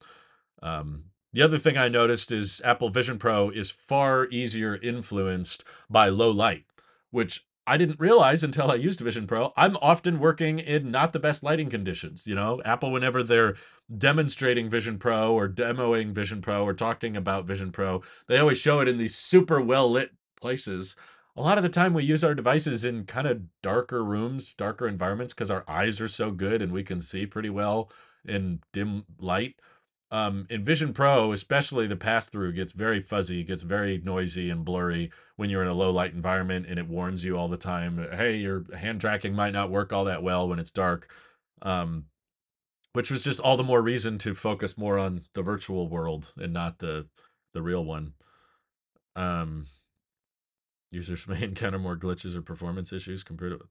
um, the other thing I noticed is Apple Vision Pro is far easier influenced by low light, which I didn't realize until I used Vision Pro. I'm often working in not the best lighting conditions. You know, Apple, whenever they're demonstrating Vision Pro or demoing Vision Pro or talking about Vision Pro, they always show it in these super well lit places. A lot of the time, we use our devices in kind of darker rooms, darker environments because our eyes are so good and we can see pretty well in dim light um, in Vision Pro, especially the pass through gets very fuzzy, gets very noisy and blurry when you're in a low light environment, and it warns you all the time. Hey, your hand tracking might not work all that well when it's dark. Um, which was just all the more reason to focus more on the virtual world and not the the real one. Um, users may encounter more glitches or performance issues compared to.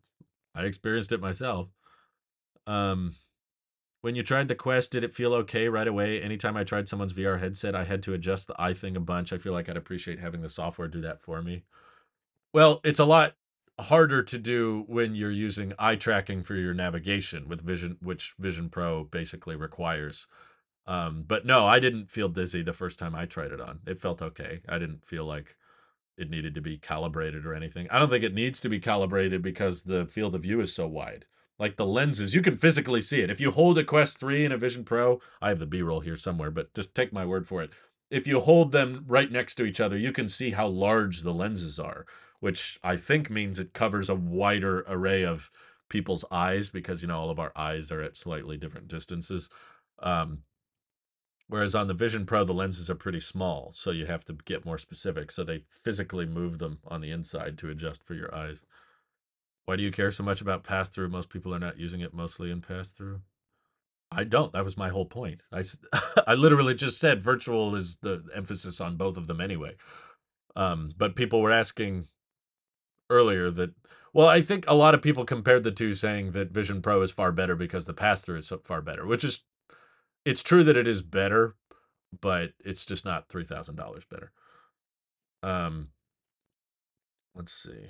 I experienced it myself. Um, when you tried the Quest, did it feel okay right away? Anytime I tried someone's VR headset, I had to adjust the eye thing a bunch. I feel like I'd appreciate having the software do that for me. Well, it's a lot harder to do when you're using eye tracking for your navigation with Vision, which Vision Pro basically requires. Um, but no, I didn't feel dizzy the first time I tried it on. It felt okay. I didn't feel like it needed to be calibrated or anything. I don't think it needs to be calibrated because the field of view is so wide. Like the lenses, you can physically see it. If you hold a Quest 3 and a Vision Pro, I have the B roll here somewhere, but just take my word for it. If you hold them right next to each other, you can see how large the lenses are, which I think means it covers a wider array of people's eyes because, you know, all of our eyes are at slightly different distances. Um, Whereas on the Vision Pro, the lenses are pretty small, so you have to get more specific. So they physically move them on the inside to adjust for your eyes. Why do you care so much about pass through? Most people are not using it mostly in pass through. I don't. That was my whole point. I, I literally just said virtual is the emphasis on both of them anyway. Um, but people were asking earlier that, well, I think a lot of people compared the two saying that Vision Pro is far better because the pass through is so far better, which is it's true that it is better, but it's just not three thousand dollars better. Um, let's see.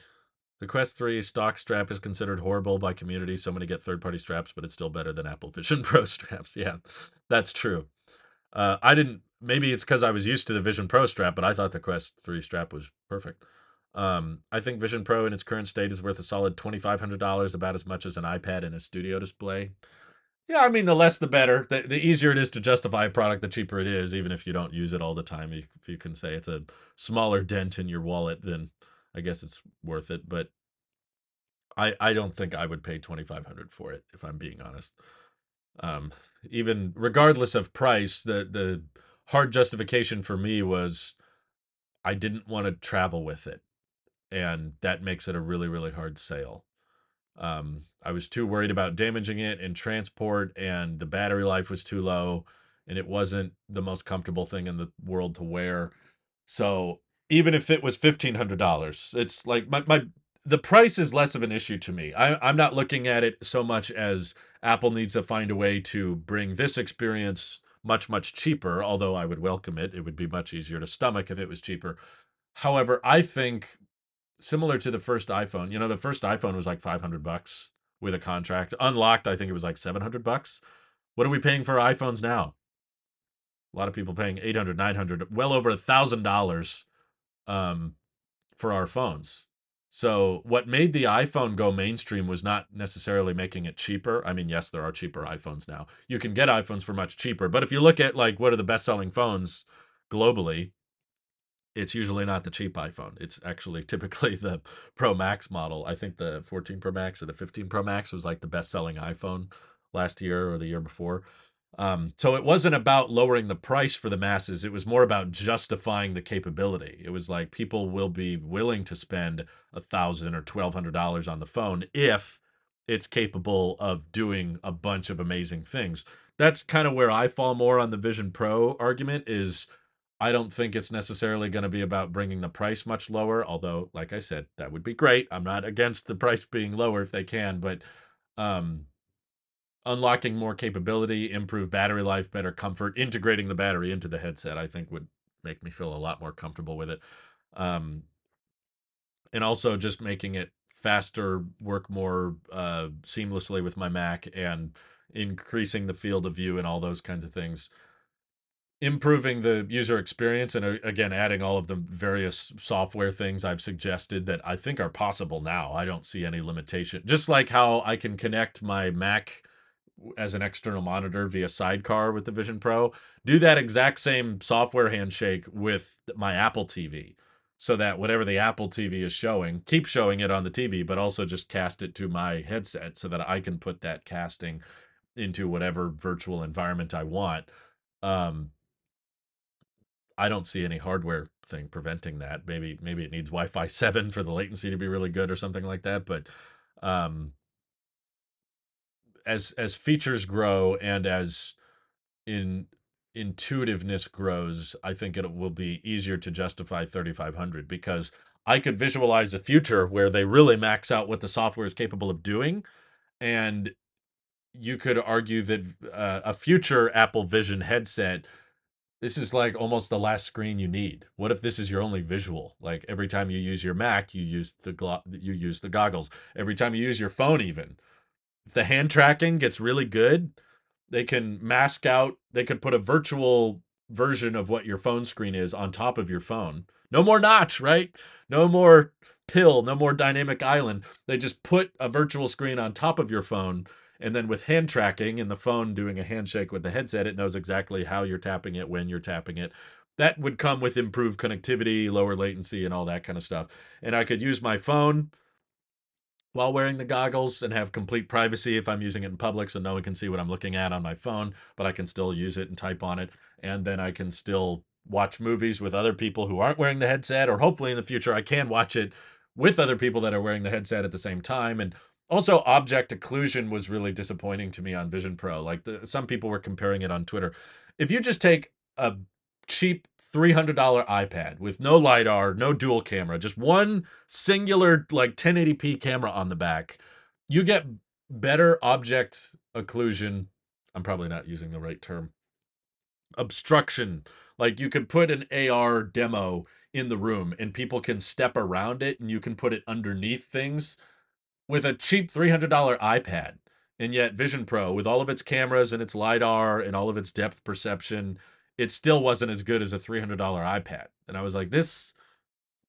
The Quest 3 stock strap is considered horrible by community. So many get third party straps, but it's still better than Apple Vision Pro straps. Yeah, that's true. Uh, I didn't, maybe it's because I was used to the Vision Pro strap, but I thought the Quest 3 strap was perfect. Um, I think Vision Pro in its current state is worth a solid $2,500, about as much as an iPad and a studio display. Yeah, I mean, the less the better. The, the easier it is to justify a product, the cheaper it is, even if you don't use it all the time. If, you can say it's a smaller dent in your wallet, then I guess it's worth it. But I I don't think I would pay twenty five hundred for it if I'm being honest. Um, even regardless of price, the the hard justification for me was I didn't want to travel with it, and that makes it a really really hard sale. Um, I was too worried about damaging it in transport, and the battery life was too low, and it wasn't the most comfortable thing in the world to wear. So even if it was fifteen hundred dollars, it's like my my the price is less of an issue to me. I, I'm not looking at it so much as Apple needs to find a way to bring this experience much much cheaper. Although I would welcome it, it would be much easier to stomach if it was cheaper. However, I think similar to the first iPhone. You know, the first iPhone was like 500 bucks with a contract. Unlocked, I think it was like 700 bucks. What are we paying for iPhones now? A lot of people paying 800, 900, well over a thousand dollars um, for our phones. So what made the iPhone go mainstream was not necessarily making it cheaper. I mean, yes, there are cheaper iPhones now. You can get iPhones for much cheaper, but if you look at like what are the best-selling phones globally, it's usually not the cheap iPhone. It's actually typically the Pro Max model. I think the 14 Pro Max or the 15 Pro Max was like the best selling iPhone last year or the year before. Um, so it wasn't about lowering the price for the masses. It was more about justifying the capability. It was like people will be willing to spend a thousand or twelve hundred dollars on the phone if it's capable of doing a bunch of amazing things. That's kind of where I fall more on the Vision Pro argument is I don't think it's necessarily going to be about bringing the price much lower, although, like I said, that would be great. I'm not against the price being lower if they can, but um, unlocking more capability, improve battery life, better comfort, integrating the battery into the headset, I think would make me feel a lot more comfortable with it. Um, and also just making it faster, work more uh, seamlessly with my Mac, and increasing the field of view and all those kinds of things improving the user experience and uh, again adding all of the various software things I've suggested that I think are possible now. I don't see any limitation. Just like how I can connect my Mac as an external monitor via Sidecar with the Vision Pro, do that exact same software handshake with my Apple TV so that whatever the Apple TV is showing, keep showing it on the TV, but also just cast it to my headset so that I can put that casting into whatever virtual environment I want. Um, I don't see any hardware thing preventing that. Maybe maybe it needs Wi-Fi 7 for the latency to be really good or something like that, but um as as features grow and as in intuitiveness grows, I think it will be easier to justify 3500 because I could visualize a future where they really max out what the software is capable of doing and you could argue that uh, a future Apple Vision headset this is like almost the last screen you need. What if this is your only visual? Like every time you use your Mac, you use the glo- you use the goggles. Every time you use your phone even. If the hand tracking gets really good, they can mask out, they could put a virtual version of what your phone screen is on top of your phone. No more notch, right? No more pill, no more dynamic island. They just put a virtual screen on top of your phone and then with hand tracking and the phone doing a handshake with the headset, it knows exactly how you're tapping it, when you're tapping it. That would come with improved connectivity, lower latency, and all that kind of stuff. And I could use my phone while wearing the goggles and have complete privacy if I'm using it in public so no one can see what I'm looking at on my phone, but I can still use it and type on it. And then I can still watch movies with other people who aren't wearing the headset, or hopefully in the future I can watch it with other people that are wearing the headset at the same time. And also, object occlusion was really disappointing to me on Vision Pro. Like the, some people were comparing it on Twitter. If you just take a cheap $300 iPad with no LiDAR, no dual camera, just one singular like 1080p camera on the back, you get better object occlusion. I'm probably not using the right term. Obstruction. Like you could put an AR demo in the room and people can step around it and you can put it underneath things with a cheap $300 iPad. And yet, Vision Pro, with all of its cameras and its LiDAR and all of its depth perception, it still wasn't as good as a $300 iPad. And I was like, this,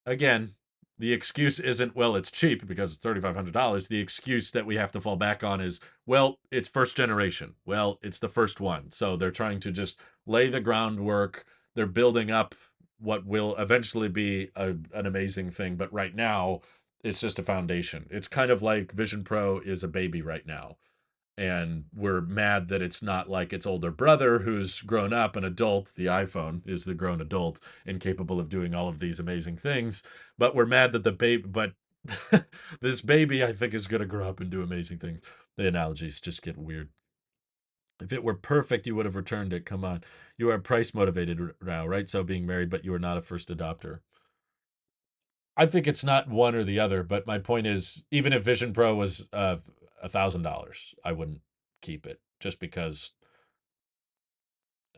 again, the excuse isn't, well, it's cheap because it's $3,500. The excuse that we have to fall back on is, well, it's first generation. Well, it's the first one. So they're trying to just lay the groundwork. They're building up what will eventually be a, an amazing thing. But right now, it's just a foundation. It's kind of like Vision Pro is a baby right now. And we're mad that it's not like its older brother who's grown up, an adult. The iPhone is the grown adult and capable of doing all of these amazing things. But we're mad that the baby, but this baby, I think, is going to grow up and do amazing things. The analogies just get weird. If it were perfect, you would have returned it. Come on. You are price motivated now, right? So being married, but you are not a first adopter. I think it's not one or the other, but my point is, even if Vision Pro was uh, a thousand dollars, I wouldn't keep it just because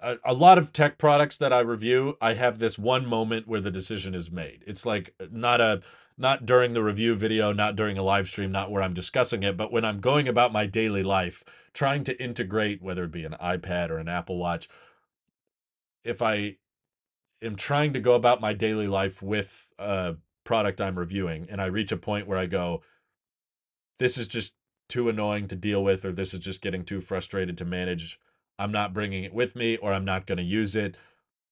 a, a, lot of tech products that I review, I have this one moment where the decision is made. It's like uh, not a not during the review video, not during a live stream, not where I'm discussing it, but when I'm going about my daily life, trying to integrate whether it be an iPad or an Apple Watch. If I am trying to go about my daily life with a product I'm reviewing and I reach a point where I go, this is just too annoying to deal with, or this is just getting too frustrated to manage. I'm not bringing it with me, or I'm not going to use it.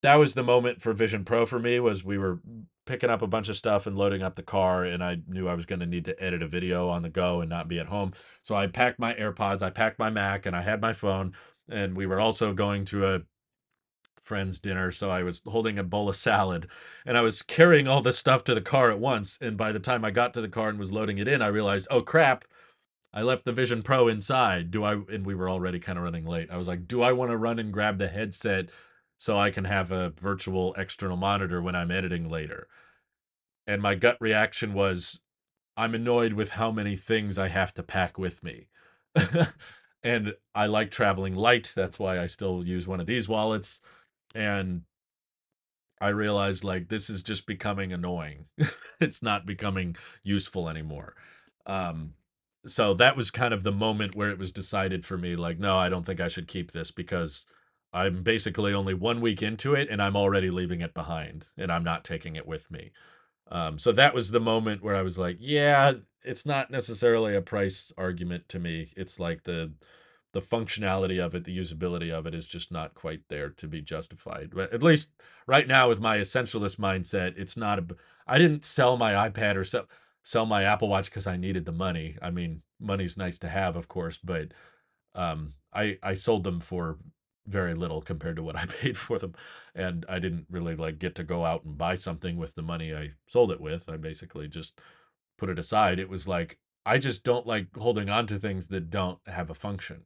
That was the moment for Vision Pro for me. Was we were picking up a bunch of stuff and loading up the car, and I knew I was going to need to edit a video on the go and not be at home. So I packed my AirPods, I packed my Mac, and I had my phone. And we were also going to a friend's dinner, so I was holding a bowl of salad and I was carrying all this stuff to the car at once. And by the time I got to the car and was loading it in, I realized, oh crap, I left the Vision Pro inside. Do I? And we were already kind of running late. I was like, do I want to run and grab the headset so I can have a virtual external monitor when I'm editing later? And my gut reaction was, I'm annoyed with how many things I have to pack with me. and I like traveling light. That's why I still use one of these wallets and I realized like this is just becoming annoying. it's not becoming useful anymore. Um, so that was kind of the moment where it was decided for me like no, I don't think I should keep this because I'm basically only 1 week into it and I'm already leaving it behind and I'm not taking it with me. Um, so that was the moment where I was like, yeah, it's not necessarily a price argument to me. It's like the the functionality of it, the usability of it is just not quite there to be justified. But at least right now, with my essentialist mindset, it's not a. I didn't sell my iPad or sell sell my Apple Watch because I needed the money. I mean, money's nice to have, of course, but um, I I sold them for very little compared to what I paid for them, and I didn't really like get to go out and buy something with the money I sold it with. I basically just put it aside. It was like I just don't like holding on to things that don't have a function.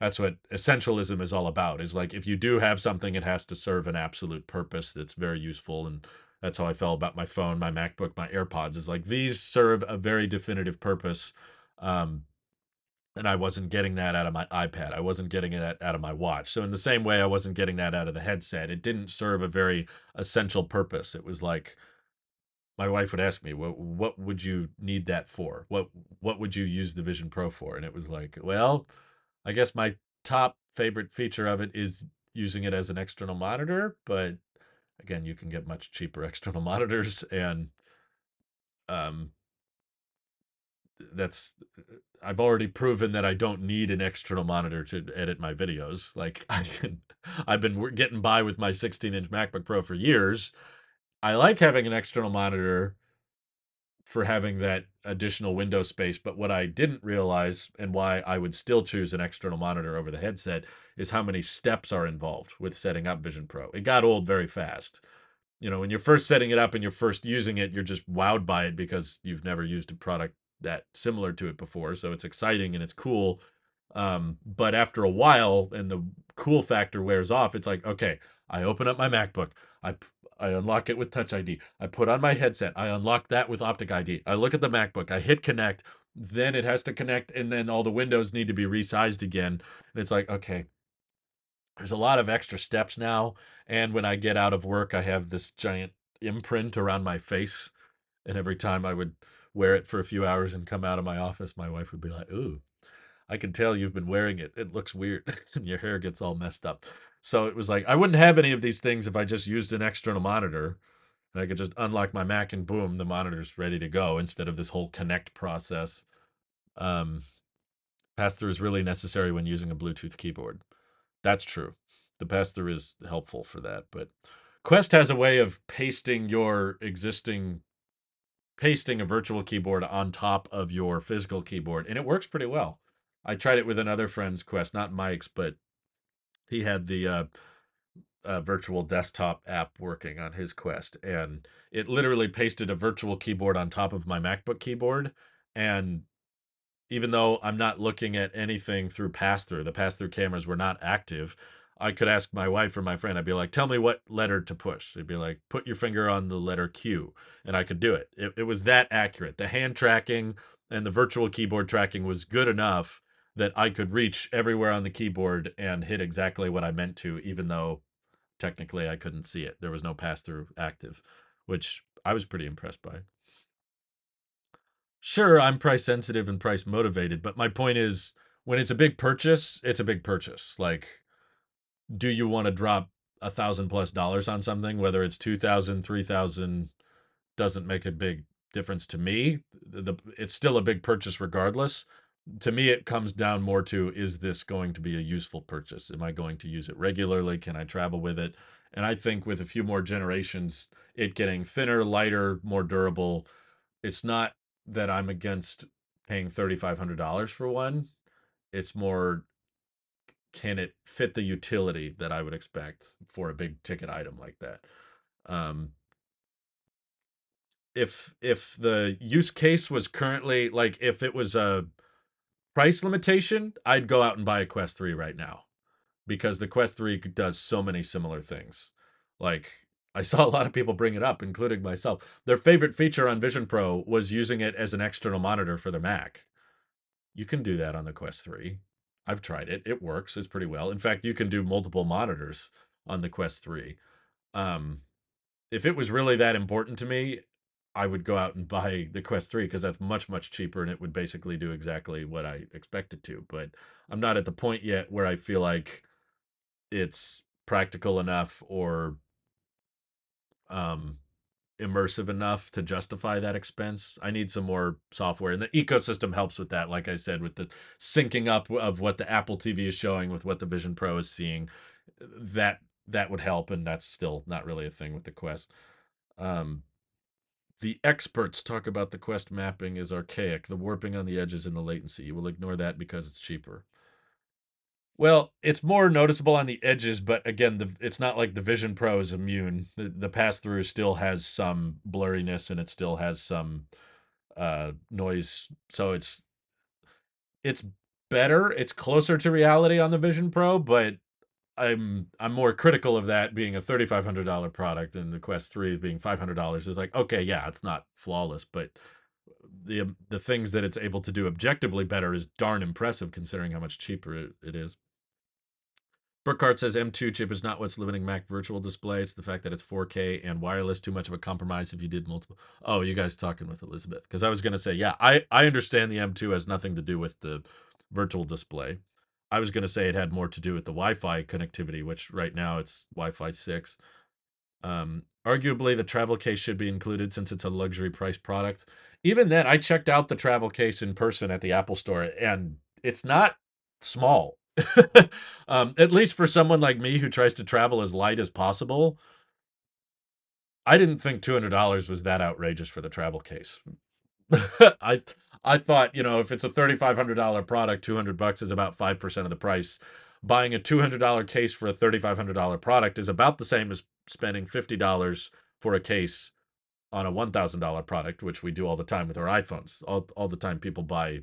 That's what essentialism is all about. Is like if you do have something, it has to serve an absolute purpose that's very useful. And that's how I felt about my phone, my MacBook, my AirPods. Is like these serve a very definitive purpose. Um, and I wasn't getting that out of my iPad. I wasn't getting that out of my watch. So in the same way, I wasn't getting that out of the headset. It didn't serve a very essential purpose. It was like my wife would ask me, "What what would you need that for? What what would you use the Vision Pro for?" And it was like, well, I guess my top favorite feature of it is using it as an external monitor, but again, you can get much cheaper external monitors and um that's I've already proven that I don't need an external monitor to edit my videos. Like I can, I've been getting by with my 16-inch MacBook Pro for years. I like having an external monitor for having that additional window space, but what I didn't realize and why I would still choose an external monitor over the headset is how many steps are involved with setting up Vision Pro. It got old very fast you know, when you're first setting it up and you're first using it, you're just wowed by it because you've never used a product that similar to it before. So it's exciting and it's cool. Um, but after a while and the cool factor wears off, it's like, okay, I open up my MacBook, I I unlock it with Touch ID, I put on my headset, I unlock that with Optic ID, I look at the MacBook, I hit connect, then it has to connect, and then all the windows need to be resized again. And it's like, okay, there's a lot of extra steps now. And when I get out of work, I have this giant imprint around my face. And every time I would wear it for a few hours and come out of my office, my wife would be like, Ooh, I can tell you've been wearing it. It looks weird. and your hair gets all messed up. So it was like, I wouldn't have any of these things if I just used an external monitor. And I could just unlock my Mac and boom, the monitor's ready to go instead of this whole connect process. Um, pass through is really necessary when using a Bluetooth keyboard. That's true. The pass through is helpful for that, but Quest has a way of pasting your existing pasting a virtual keyboard on top of your physical keyboard and it works pretty well. I tried it with another friend's Quest, not Mike's, but he had the uh, uh, virtual desktop app working on his Quest and it literally pasted a virtual keyboard on top of my MacBook keyboard and even though I'm not looking at anything through pass through, the pass through cameras were not active. I could ask my wife or my friend, I'd be like, tell me what letter to push. They'd be like, put your finger on the letter Q. And I could do it. It, it was that accurate. The hand tracking and the virtual keyboard tracking was good enough that I could reach everywhere on the keyboard and hit exactly what I meant to, even though technically I couldn't see it. There was no pass through active, which I was pretty impressed by. Sure i'm price sensitive and price motivated but my point is when it's a big purchase it's a big purchase. Like do you want to drop a thousand plus dollars on something whether it's two thousand three thousand doesn't make a big difference to me. The, it's still a big purchase regardless to me it comes down more to is this going to be a useful purchase am i going to use it regularly can i travel with it and i think with a few more generations it getting thinner lighter more durable it's not that I'm against paying $3,500 for one. It's more, can it fit the utility that I would expect for a big ticket item like that? Um, if if the use case was currently like if it was a price limitation, I'd go out and buy a Quest 3 right now because the Quest 3 does so many similar things. Like I saw a lot of people bring it up, including myself. Their favorite feature on Vision Pro was using it as an external monitor for their Mac. You can do that on the Quest 3. I've tried it. It works. It's pretty well. In fact, you can do multiple monitors on the Quest 3. Um, if it was really that important to me, I would go out and buy the Quest 3 because that's much, much cheaper and it would basically do exactly what I expect it to. But I'm not at the point yet where I feel like it's practical enough or um, immersive enough to justify that expense. I need some more software, and the ecosystem helps with that. Like I said, with the syncing up of what the Apple TV is showing with what the Vision Pro is seeing, that that would help, and that's still not really a thing with the Quest. Um, the experts talk about the Quest mapping is archaic, the warping on the edges and the latency. You will ignore that because it's cheaper. Well, it's more noticeable on the edges, but again, the it's not like the Vision Pro is immune. The, the pass through still has some blurriness and it still has some uh, noise. So it's it's better. It's closer to reality on the Vision Pro, but I'm I'm more critical of that being a thirty five hundred dollar product and the Quest Three being five hundred dollars. Is like okay, yeah, it's not flawless, but the um, the things that it's able to do objectively better is darn impressive considering how much cheaper it, it is. Burkhart says M2 chip is not what's limiting Mac Virtual Display. It's the fact that it's 4K and wireless. Too much of a compromise if you did multiple. Oh, you guys talking with Elizabeth? Because I was to say, yeah, I I understand the M2 has nothing to do with the virtual display. I was going to say it had more to do with the Wi-Fi connectivity, which right now it's Wi-Fi six. Um, arguably, the travel case should be included since it's a luxury price product. Even then, I checked out the travel case in person at the Apple Store, and it's not small. um, at least for someone like me who tries to travel as light as possible. I didn't think two hundred dollars was that outrageous for the travel case. I I thought you know if it's a thirty five hundred dollar product, two hundred bucks is about five percent of the price. Buying a two hundred dollar case for a thirty five hundred dollar product is about the same as spending fifty dollars for a case on a one thousand dollar product, which we do all the time with our iPhones. All all the time, people buy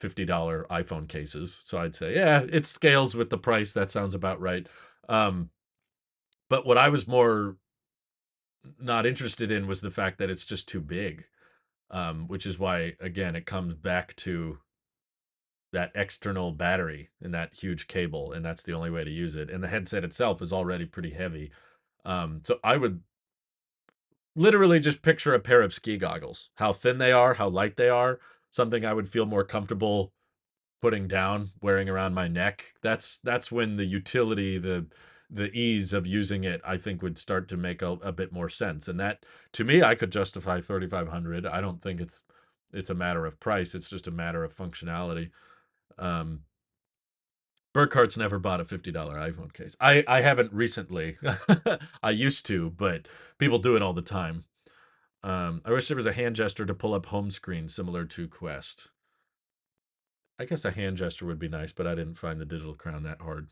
$50 iPhone cases. So I'd say, yeah, it scales with the price. That sounds about right. Um, but what I was more not interested in was the fact that it's just too big, um, which is why, again, it comes back to that external battery and that huge cable. And that's the only way to use it. And the headset itself is already pretty heavy. Um, so I would literally just picture a pair of ski goggles, how thin they are, how light they are something I would feel more comfortable putting down, wearing around my neck. That's that's when the utility, the the ease of using it, I think would start to make a, a bit more sense. And that to me, I could justify 3500. I don't think it's it's a matter of price. It's just a matter of functionality. Um, Burkhart's never bought a $50 iPhone case. I, I haven't recently. I used to, but people do it all the time. Um, I wish there was a hand gesture to pull up home screen similar to Quest. I guess a hand gesture would be nice, but I didn't find the digital crown that hard.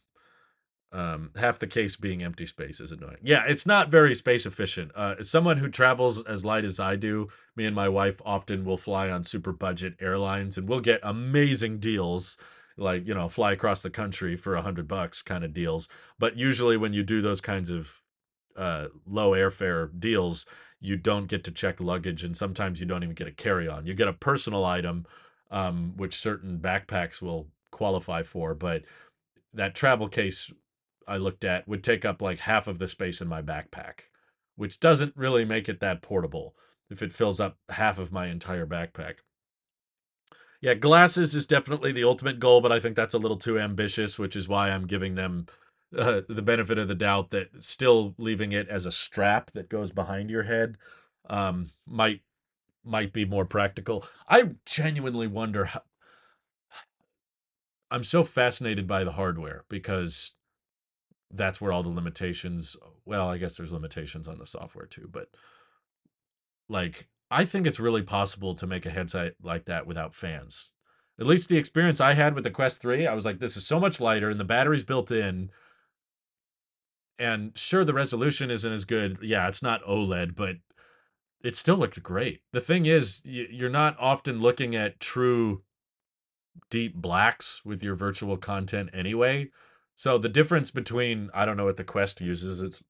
Um, half the case being empty space is annoying. Yeah, it's not very space efficient. Uh, as someone who travels as light as I do, me and my wife often will fly on super budget airlines and we'll get amazing deals like you know fly across the country for a hundred bucks kind of deals but usually when you do those kinds of uh, low airfare deals you don't get to check luggage and sometimes you don't even get a carry-on you get a personal item um, which certain backpacks will qualify for but that travel case i looked at would take up like half of the space in my backpack which doesn't really make it that portable if it fills up half of my entire backpack yeah glasses is definitely the ultimate goal but i think that's a little too ambitious which is why i'm giving them uh, the benefit of the doubt that still leaving it as a strap that goes behind your head um, might might be more practical. I genuinely wonder how. I'm so fascinated by the hardware because that's where all the limitations. Well, I guess there's limitations on the software too, but like I think it's really possible to make a headset like that without fans. At least the experience I had with the Quest 3, I was like, this is so much lighter and the battery's built in and sure the resolution isn't as good yeah it's not oled but it still looked great the thing is you're not often looking at true deep blacks with your virtual content anyway so the difference between i don't know what the quest uses it's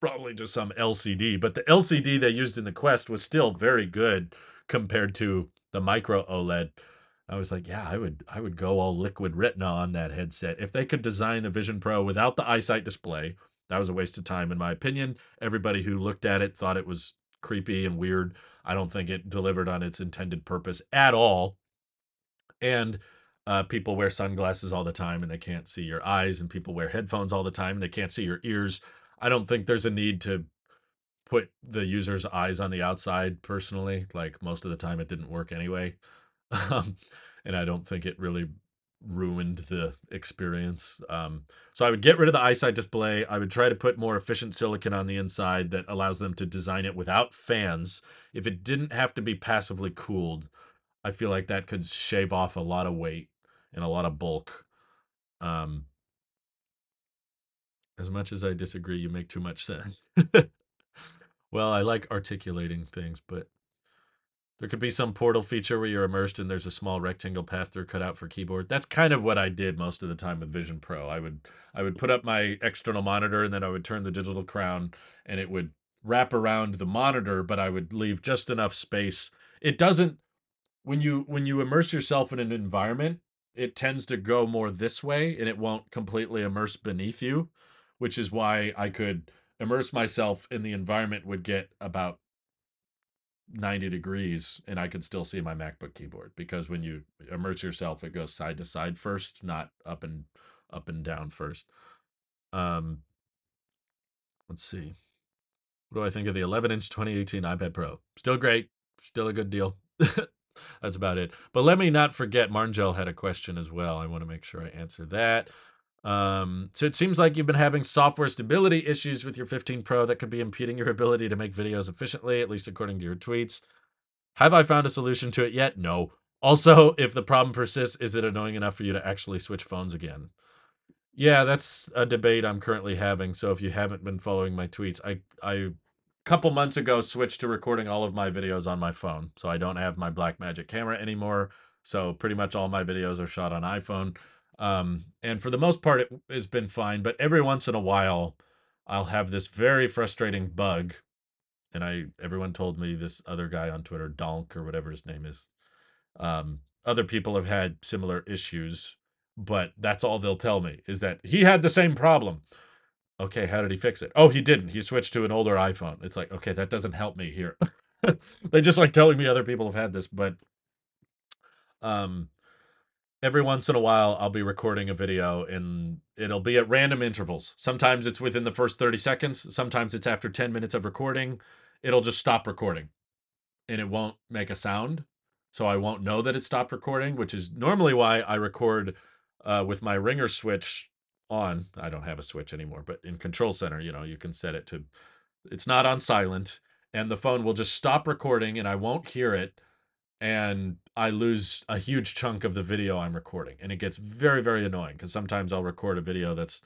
probably just some lcd but the lcd they used in the quest was still very good compared to the micro oled I was like, yeah, I would I would go all liquid retina on that headset. If they could design a Vision Pro without the eyesight display, that was a waste of time, in my opinion. Everybody who looked at it thought it was creepy and weird. I don't think it delivered on its intended purpose at all. And uh, people wear sunglasses all the time and they can't see your eyes, and people wear headphones all the time and they can't see your ears. I don't think there's a need to put the user's eyes on the outside personally. Like most of the time, it didn't work anyway. Um, and I don't think it really ruined the experience. Um, so I would get rid of the eyesight display. I would try to put more efficient silicon on the inside that allows them to design it without fans. If it didn't have to be passively cooled, I feel like that could shave off a lot of weight and a lot of bulk. Um, as much as I disagree, you make too much sense. well, I like articulating things, but There could be some portal feature where you're immersed and there's a small rectangle pass through cut out for keyboard. That's kind of what I did most of the time with Vision Pro. I would I would put up my external monitor and then I would turn the digital crown and it would wrap around the monitor, but I would leave just enough space. It doesn't when you when you immerse yourself in an environment, it tends to go more this way and it won't completely immerse beneath you, which is why I could immerse myself in the environment would get about 90 degrees and I could still see my MacBook keyboard because when you immerse yourself it goes side to side first, not up and up and down first. Um let's see. What do I think of the 11 inch 2018 iPad Pro? Still great, still a good deal. That's about it. But let me not forget Marngel had a question as well. I want to make sure I answer that. Um, so it seems like you've been having software stability issues with your 15 Pro that could be impeding your ability to make videos efficiently, at least according to your tweets. Have I found a solution to it yet? No. Also, if the problem persists, is it annoying enough for you to actually switch phones again? Yeah, that's a debate I'm currently having. So if you haven't been following my tweets, I I couple months ago switched to recording all of my videos on my phone. So I don't have my Blackmagic camera anymore. So pretty much all my videos are shot on iPhone. Um, and for the most part, it has been fine. But every once in a while, I'll have this very frustrating bug. And I, everyone told me this other guy on Twitter, Donk or whatever his name is. Um, other people have had similar issues, but that's all they'll tell me is that he had the same problem. Okay, how did he fix it? Oh, he didn't. He switched to an older iPhone. It's like, okay, that doesn't help me here. they just like telling me other people have had this, but um every once in a while I'll be recording a video and it'll be at random intervals. Sometimes it's within the first 30 seconds, sometimes it's after 10 minutes of recording. It'll just stop recording and it won't make a sound. So I won't know that it stopped recording, which is normally why I record uh, with my ringer switch on. I don't have a switch anymore, but in Control Center, you know, you can set it to it's not on silent and the phone will just stop recording and I won't hear it and I lose a huge chunk of the video I'm recording and it gets very very annoying cuz sometimes I'll record a video that's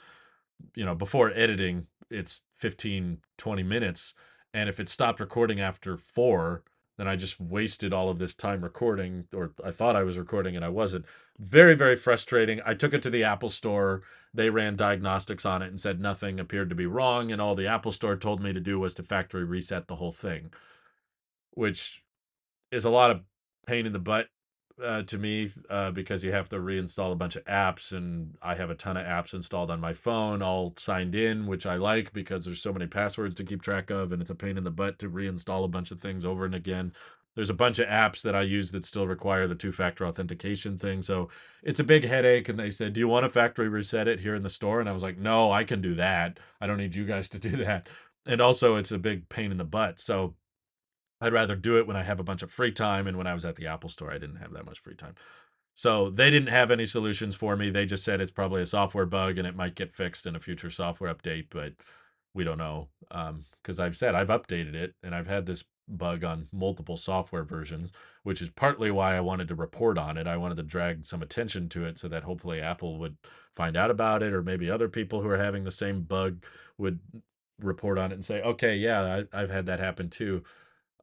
you know, before editing it's 15 20 minutes and if it stopped recording after 4 then I just wasted all of this time recording, or I thought I was recording and I wasn't. Very, very frustrating. I took it to the Apple Store. They ran diagnostics on it and said nothing appeared to be wrong. And all the Apple Store told me to do was to factory reset the whole thing, which is a lot of pain in the butt uh, to me uh, because you have to reinstall a bunch of apps, and I have a ton of apps installed on my phone, all signed in, which I like because there's so many passwords to keep track of, and it's a pain in the butt to reinstall a bunch of things over and again. There's a bunch of apps that I use that still require the two factor authentication thing. So it's a big headache. And they said, Do you want to factory reset it here in the store? And I was like, No, I can do that. I don't need you guys to do that. And also, it's a big pain in the butt. So I'd rather do it when I have a bunch of free time. And when I was at the Apple store, I didn't have that much free time. So they didn't have any solutions for me. They just said it's probably a software bug and it might get fixed in a future software update, but we don't know. Because um, I've said I've updated it and I've had this bug on multiple software versions, which is partly why I wanted to report on it. I wanted to drag some attention to it so that hopefully Apple would find out about it, or maybe other people who are having the same bug would report on it and say, okay, yeah, I, I've had that happen too.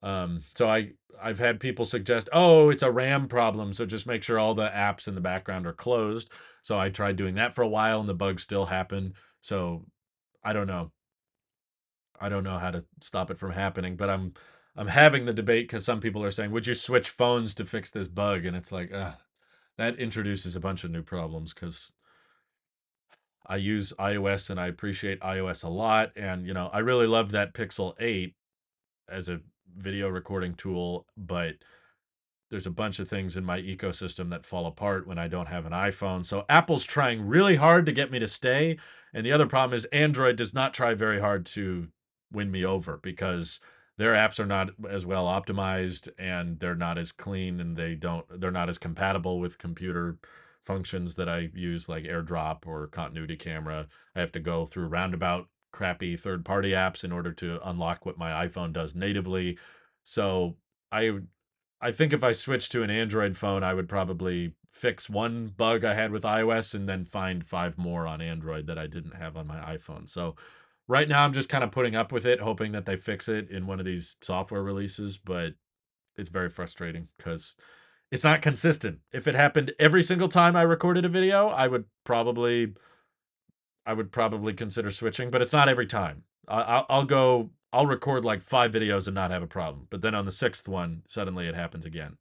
Um, so I I've had people suggest, oh, it's a RAM problem, so just make sure all the apps in the background are closed. So I tried doing that for a while, and the bug still happened. So I don't know. I don't know how to stop it from happening, but I'm I'm having the debate because some people are saying, would you switch phones to fix this bug? And it's like, that introduces a bunch of new problems because I use iOS and I appreciate iOS a lot. And, you know, I really love that Pixel 8 as a video recording tool, but there's a bunch of things in my ecosystem that fall apart when I don't have an iPhone. So Apple's trying really hard to get me to stay. And the other problem is Android does not try very hard to win me over because their apps are not as well optimized and they're not as clean and they don't they're not as compatible with computer functions that I use like AirDrop or continuity camera. I have to go through roundabout crappy third party apps in order to unlock what my iPhone does natively. So I I think if I switched to an Android phone, I would probably fix one bug I had with iOS and then find five more on Android that I didn't have on my iPhone. So right now I'm just kind of putting up with it, hoping that they fix it in one of these software releases, but it's very frustrating because it's not consistent. If it happened every single time I recorded a video, I would probably I would probably consider switching, but it's not every time. I'll, I'll go. I'll record like five videos and not have a problem, but then on the sixth one, suddenly it happens again.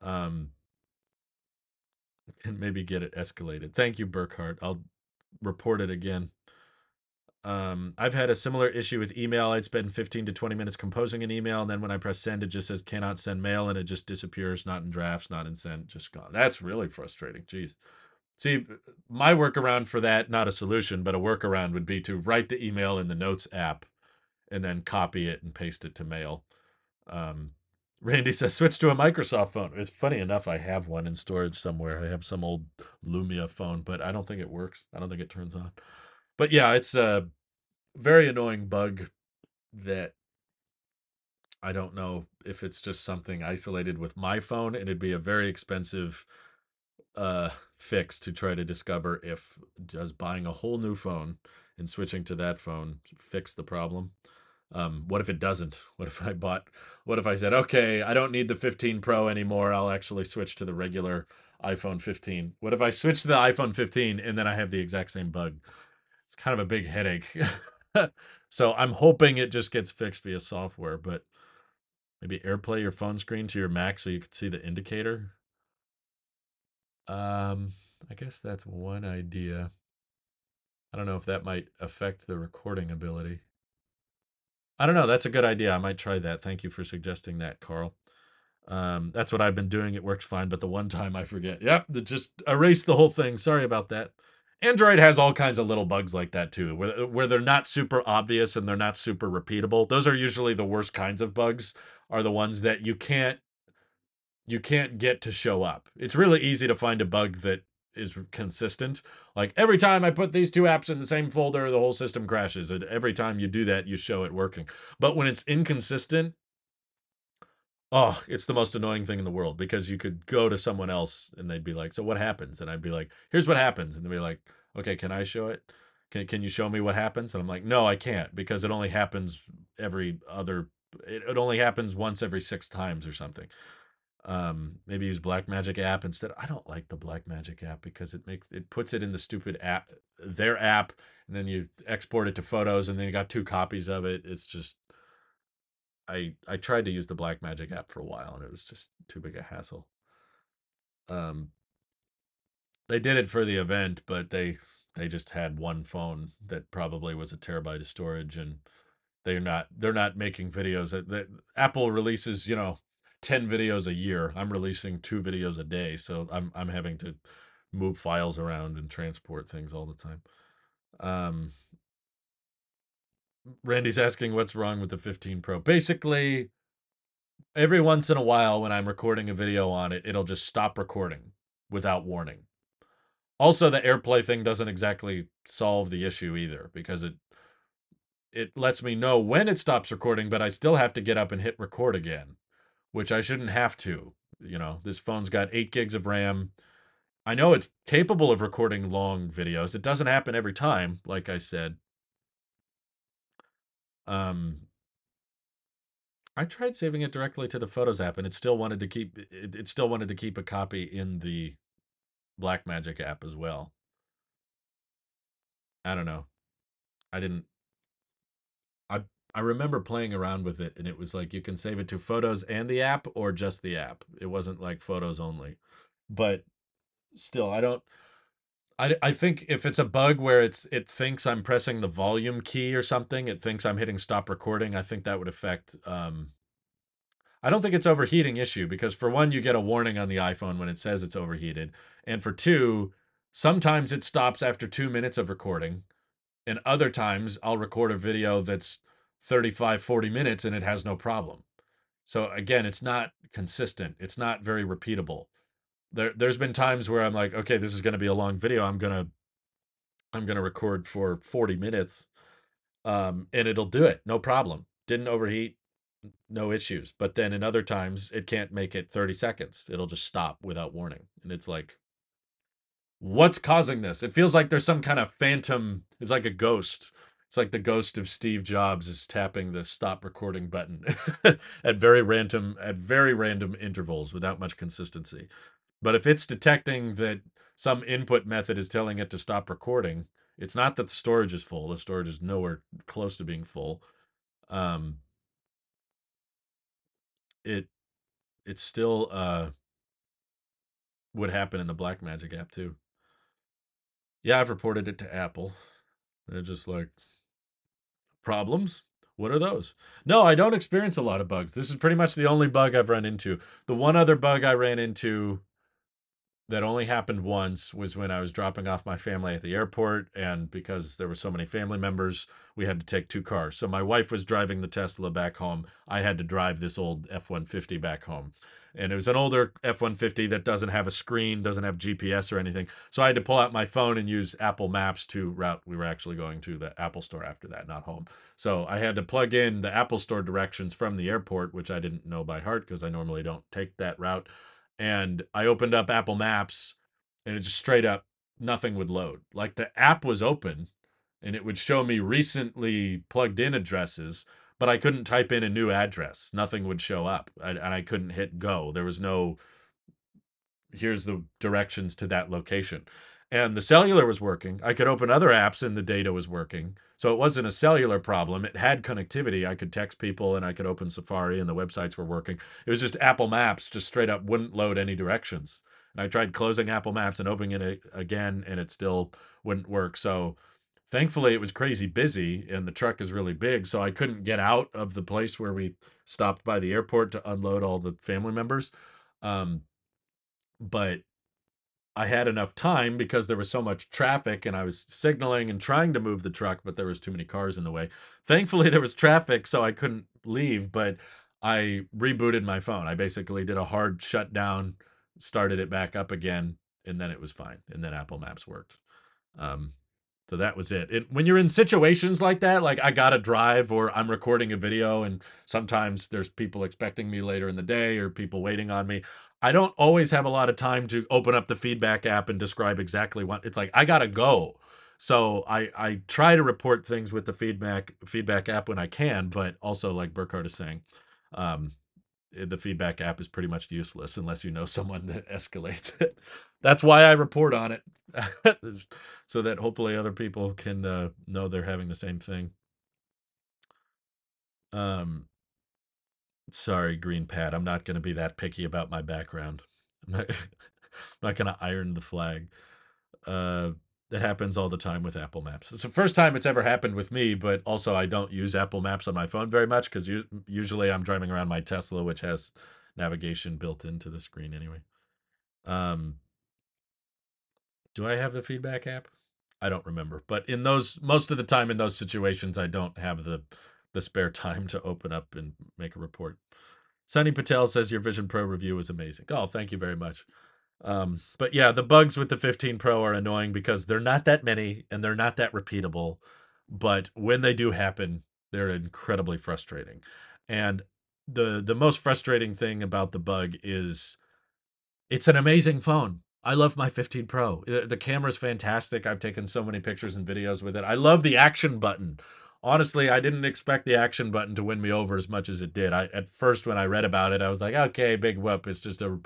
Um, and maybe get it escalated. Thank you, Burkhart. I'll report it again. Um, I've had a similar issue with email. I'd spend 15 to 20 minutes composing an email, and then when I press send, it just says cannot send mail, and it just disappears, not in drafts, not in sent, just gone. That's really frustrating. Jeez. See, my workaround for that, not a solution, but a workaround would be to write the email in the Notes app and then copy it and paste it to mail. Um, Randy says switch to a Microsoft phone. It's funny enough, I have one in storage somewhere. I have some old Lumia phone, but I don't think it works. I don't think it turns on. But yeah, it's a very annoying bug that I don't know if it's just something isolated with my phone, and it'd be a very expensive uh fix to try to discover if just buying a whole new phone and switching to that phone fix the problem. Um, what if it doesn't? What if I bought? What if I said, okay, I don't need the 15 Pro anymore. I'll actually switch to the regular iPhone 15. What if I switch to the iPhone 15 and then I have the exact same bug? It's kind of a big headache. so I'm hoping it just gets fixed via software, but maybe AirPlay your phone screen to your Mac so you can see the indicator. Um, I guess that's one idea. I don't know if that might affect the recording ability. I don't know. That's a good idea. I might try that. Thank you for suggesting that, Carl. Um, that's what I've been doing. It works fine, but the one time I forget. Yep, just erase the whole thing. Sorry about that. Android has all kinds of little bugs like that too, where where they're not super obvious and they're not super repeatable. Those are usually the worst kinds of bugs. Are the ones that you can't you can't get to show up. It's really easy to find a bug that is consistent. Like every time I put these two apps in the same folder, the whole system crashes. And every time you do that, you show it working. But when it's inconsistent, oh, it's the most annoying thing in the world because you could go to someone else and they'd be like, "So what happens?" And I'd be like, "Here's what happens." And they'd be like, "Okay, can I show it? Can can you show me what happens?" And I'm like, "No, I can't because it only happens every other it, it only happens once every 6 times or something." Um maybe use blackmagic app instead. I don't like the blackmagic app because it makes it puts it in the stupid app their app and then you export it to photos and then you got two copies of it. It's just i i tried to use the blackmagic app for a while and it was just too big a hassle. Um they did it for the event but they they just had one phone that probably was a terabyte of storage and they're not they're not making videos that apple releases you know 10 videos a year. I'm releasing two videos a day, so I'm I'm having to move files around and transport things all the time. Um Randy's asking what's wrong with the 15 Pro. Basically, every once in a while when I'm recording a video on it, it'll just stop recording without warning. Also, the AirPlay thing doesn't exactly solve the issue either because it it lets me know when it stops recording, but I still have to get up and hit record again which I shouldn't have to. You know, this phone's got eight gigs of RAM. I know it's capable of recording long videos. It doesn't happen every time, like I said. Um, I tried saving it directly to the Photos app, and it still wanted to keep it, it still wanted to keep a copy in the Blackmagic app as well. I don't know. I didn't I remember playing around with it and it was like you can save it to photos and the app or just the app. It wasn't like photos only. But still, I don't I, I think if it's a bug where it's it thinks I'm pressing the volume key or something, it thinks I'm hitting stop recording, I think that would affect um I don't think it's overheating issue because for one you get a warning on the iPhone when it says it's overheated and for two sometimes it stops after 2 minutes of recording and other times I'll record a video that's 35, 40 minutes and it has no problem. So again, it's not consistent. It's not very repeatable. There there's been times where I'm like, okay, this is going to be a long video. I'm going to I'm going to record for 40 minutes. Um and it'll do it. No problem. Didn't overheat, no issues. But then in other times it can't make it 30 seconds. It'll just stop without warning. And it's like what's causing this? It feels like there's some kind of phantom, it's like a ghost It's like the ghost of Steve Jobs is tapping the stop recording button at very random at very random intervals without much consistency. But if it's detecting that some input method is telling it to stop recording, it's not that the storage is full. The storage is nowhere close to being full. Um, it it still uh would happen in the Blackmagic app too. Yeah, I've reported it to Apple. They're just like problems. What are those? No, I don't experience a lot of bugs. This is pretty much the only bug I've run into. The one other bug I ran into that only happened once was when I was dropping off my family at the airport. And because there were so many family members, we had to take two cars. So my wife was driving the Tesla back home. I had to drive this old F 150 back home. And it was an older F 150 that doesn't have a screen, doesn't have GPS or anything. So I had to pull out my phone and use Apple Maps to route. We were actually going to the Apple store after that, not home. So I had to plug in the Apple store directions from the airport, which I didn't know by heart because I normally don't take that route and I opened up Apple Maps and it just straight up nothing would load. Like the app was open and it would show me recently plugged in addresses, but I couldn't type in a new address. Nothing would show up I, and I couldn't hit go. There was no, here's the directions to that location and the cellular was working. I could open other apps and the data was working. So it wasn't a cellular problem. It had connectivity. I could text people and I could open Safari and the websites were working. It was just Apple Maps just straight up wouldn't load any directions. And I tried closing Apple Maps and opening it again and it still wouldn't work. So thankfully it was crazy busy and the truck is really big. So I couldn't get out of the place where we stopped by the airport to unload all the family members. Um, but I had enough time because there was so much traffic and I was signaling and trying to move the truck, but there was too many cars in the way. Thankfully, there was traffic, so I couldn't leave, but I rebooted my phone. I basically did a hard shutdown, started it back up again, and then it was fine. And then Apple Maps worked. Um, so that was it. it. When you're in situations like that, like I gotta drive or I'm recording a video, and sometimes there's people expecting me later in the day or people waiting on me. I don't always have a lot of time to open up the feedback app and describe exactly what it's like. I gotta go. So I I try to report things with the feedback feedback app when I can, but also like Burkhardt is saying, um, the feedback app is pretty much useless unless you know someone that escalates it. That's why I report on it, so that hopefully other people can uh, know they're having the same thing. Um, sorry, Green Pad. I'm not going to be that picky about my background. I'm not, not going to iron the flag. Uh, that happens all the time with Apple Maps. It's the first time it's ever happened with me, but also I don't use Apple Maps on my phone very much because usually I'm driving around my Tesla, which has navigation built into the screen anyway. Um, do I have the feedback app? I don't remember, but in those most of the time in those situations, I don't have the the spare time to open up and make a report. Sunny Patel says your Vision Pro review is amazing. Oh, thank you very much. Um, but yeah, the bugs with the 15 Pro are annoying because they're not that many and they're not that repeatable. But when they do happen, they're incredibly frustrating. And the the most frustrating thing about the bug is it's an amazing phone. I love my 15 Pro. The, the camera's fantastic. I've taken so many pictures and videos with it. I love the action button. Honestly, I didn't expect the action button to win me over as much as it did. I at first when I read about it, I was like, okay, big whoop. It's just a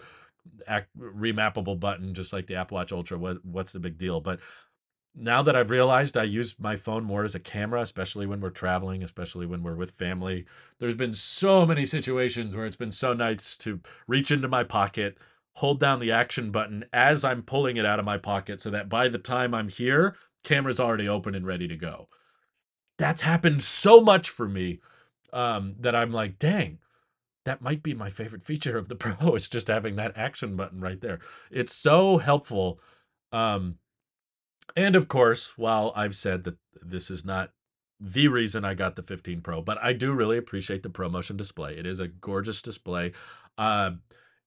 act, remappable button, just like the Apple Watch Ultra. What, what's the big deal? But now that I've realized I use my phone more as a camera, especially when we're traveling, especially when we're with family, there's been so many situations where it's been so nice to reach into my pocket, hold down the action button as I'm pulling it out of my pocket so that by the time I'm here, camera's already open and ready to go. That's happened so much for me um, that I'm like, dang, that might be my favorite feature of the Pro is just having that action button right there. It's so helpful. Um, and of course, while I've said that this is not the reason I got the 15 Pro, but I do really appreciate the ProMotion display. It is a gorgeous display. Uh,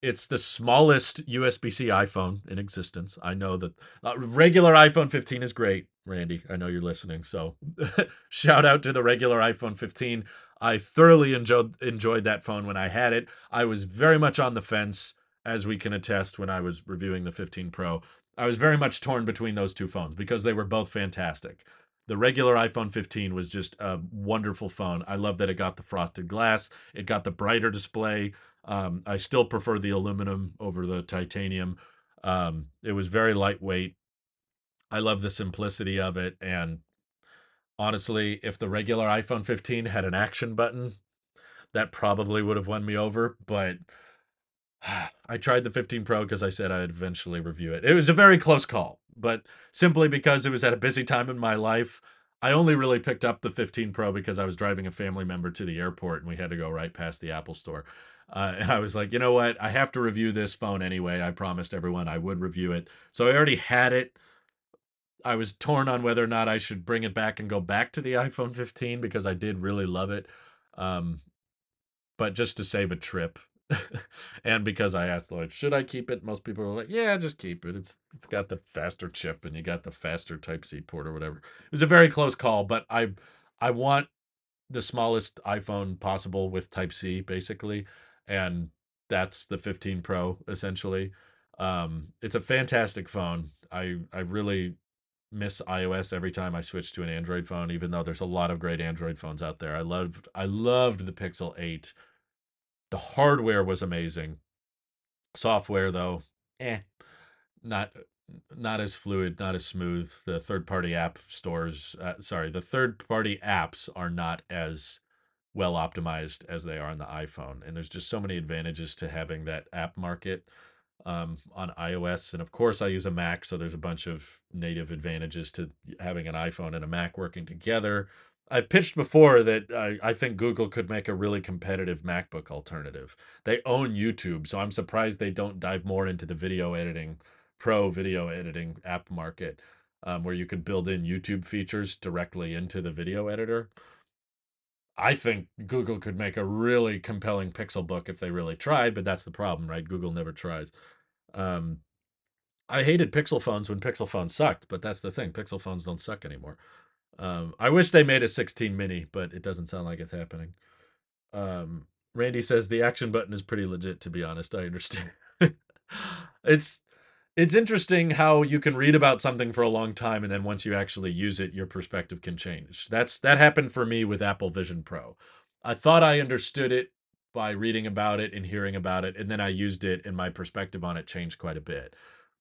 it's the smallest USB-C iPhone in existence. I know that uh, regular iPhone 15 is great, Randy. I know you're listening. So shout out to the regular iPhone 15. I thoroughly enjoyed enjoyed that phone when I had it. I was very much on the fence, as we can attest when I was reviewing the 15 Pro. I was very much torn between those two phones because they were both fantastic. The regular iPhone 15 was just a wonderful phone. I love that it got the frosted glass, it got the brighter display. Um, I still prefer the aluminum over the titanium. Um, it was very lightweight. I love the simplicity of it. And honestly, if the regular iPhone 15 had an action button, that probably would have won me over. But I tried the 15 Pro because I said I'd eventually review it. It was a very close call, but simply because it was at a busy time in my life, I only really picked up the 15 Pro because I was driving a family member to the airport and we had to go right past the Apple store. Uh, and I was like, you know what? I have to review this phone anyway. I promised everyone I would review it. So I already had it. I was torn on whether or not I should bring it back and go back to the iPhone 15 because I did really love it. Um, but just to save a trip, and because I asked like, should I keep it? Most people were like, yeah, just keep it. It's it's got the faster chip and you got the faster Type C port or whatever. It was a very close call, but I I want the smallest iPhone possible with Type C basically, and that's the 15 Pro essentially. Um, it's a fantastic phone. I I really miss iOS every time I switch to an Android phone, even though there's a lot of great Android phones out there. I loved I loved the Pixel 8 the hardware was amazing. Software though, eh, not not as fluid, not as smooth. The third party app stores, uh, sorry, the third party apps are not as well optimized as they are on the iPhone. And there's just so many advantages to having that app market um, on iOS. And of course, I use a Mac, so there's a bunch of native advantages to having an iPhone and a Mac working together. I've pitched before that I, I think Google could make a really competitive MacBook alternative. They own YouTube, so I'm surprised they don't dive more into the video editing, pro video editing app market, um, where you could build in YouTube features directly into the video editor. I think Google could make a really compelling Pixel book if they really tried, but that's the problem, right? Google never tries. Um, I hated Pixel phones when Pixel phones sucked, but that's the thing. Pixel phones don't suck anymore. Um, I wish they made a 16 mini, but it doesn't sound like it's happening. Um, Randy says the action button is pretty legit. To be honest, I understand. it's it's interesting how you can read about something for a long time and then once you actually use it, your perspective can change. That's that happened for me with Apple Vision Pro. I thought I understood it by reading about it and hearing about it, and then I used it, and my perspective on it changed quite a bit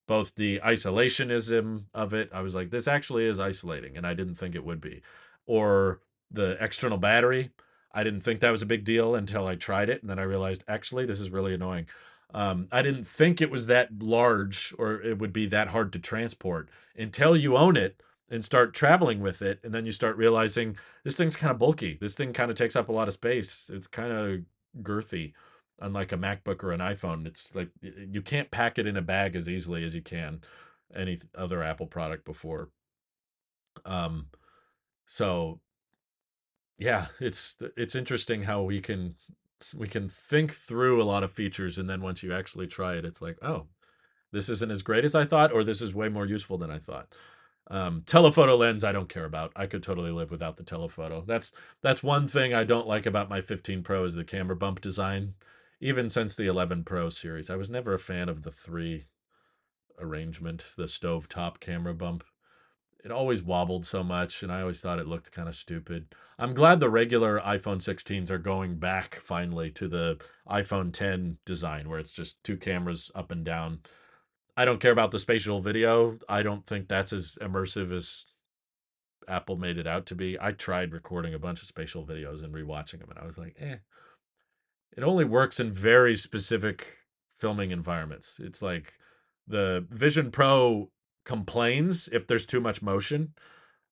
both the isolationism of it. I was like, this actually is isolating, and I didn't think it would be. Or the external battery. I didn't think that was a big deal until I tried it, and then I realized actually this is really annoying. Um, I didn't think it was that large or it would be that hard to transport until you own it and start traveling with it, and then you start realizing this thing's kind of bulky. This thing kind of takes up a lot of space. It's kind of girthy unlike a MacBook or an iPhone. It's like you can't pack it in a bag as easily as you can any other Apple product before. Um, so yeah, it's it's interesting how we can we can think through a lot of features and then once you actually try it, it's like, oh, this isn't as great as I thought, or this is way more useful than I thought. Um, telephoto lens, I don't care about. I could totally live without the telephoto. That's that's one thing I don't like about my 15 Pro is the camera bump design even since the 11 Pro series. I was never a fan of the three arrangement, the stove top camera bump. It always wobbled so much, and I always thought it looked kind of stupid. I'm glad the regular iPhone 16s are going back finally to the iPhone 10 design, where it's just two cameras up and down. I don't care about the spatial video. I don't think that's as immersive as Apple made it out to be. I tried recording a bunch of spatial videos and rewatching them, and I was like, eh, it only works in very specific filming environments. It's like the Vision Pro complains if there's too much motion.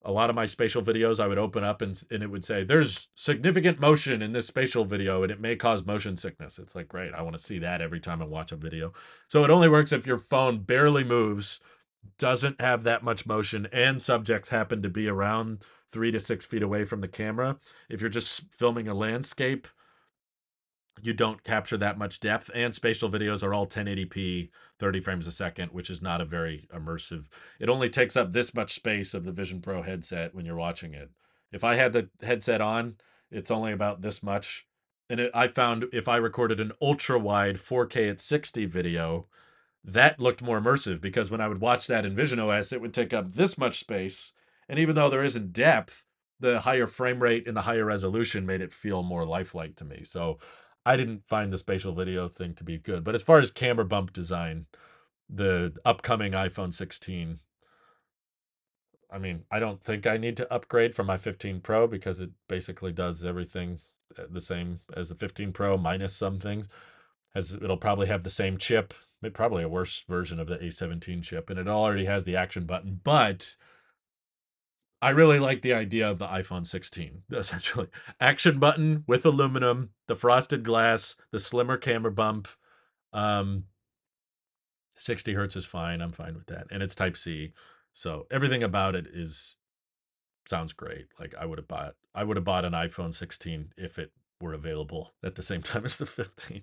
A lot of my spatial videos, I would open up and, and it would say, There's significant motion in this spatial video and it may cause motion sickness. It's like, Great, I want to see that every time I watch a video. So it only works if your phone barely moves, doesn't have that much motion, and subjects happen to be around three to six feet away from the camera. If you're just filming a landscape, you don't capture that much depth and spatial videos are all 1080p 30 frames a second which is not a very immersive it only takes up this much space of the vision pro headset when you're watching it if i had the headset on it's only about this much and it, i found if i recorded an ultra wide 4k at 60 video that looked more immersive because when i would watch that in vision os it would take up this much space And even though there isn't depth, the higher frame rate and the higher resolution made it feel more lifelike to me. So I didn't find the spatial video thing to be good. But as far as camera bump design, the upcoming iPhone 16 I mean, I don't think I need to upgrade from my 15 Pro because it basically does everything uh, the same as the 15 Pro minus some things. Has it'll probably have the same chip, probably a worse version of the A17 chip, and it already has the action button. But I really like the idea of the iPhone 16. Essentially, action button with aluminum, the frosted glass, the slimmer camera bump. Um, 60 hertz is fine. I'm fine with that, and it's Type C. So everything about it is sounds great. Like I would have bought I would have bought an iPhone 16 if it were available at the same time as the 15.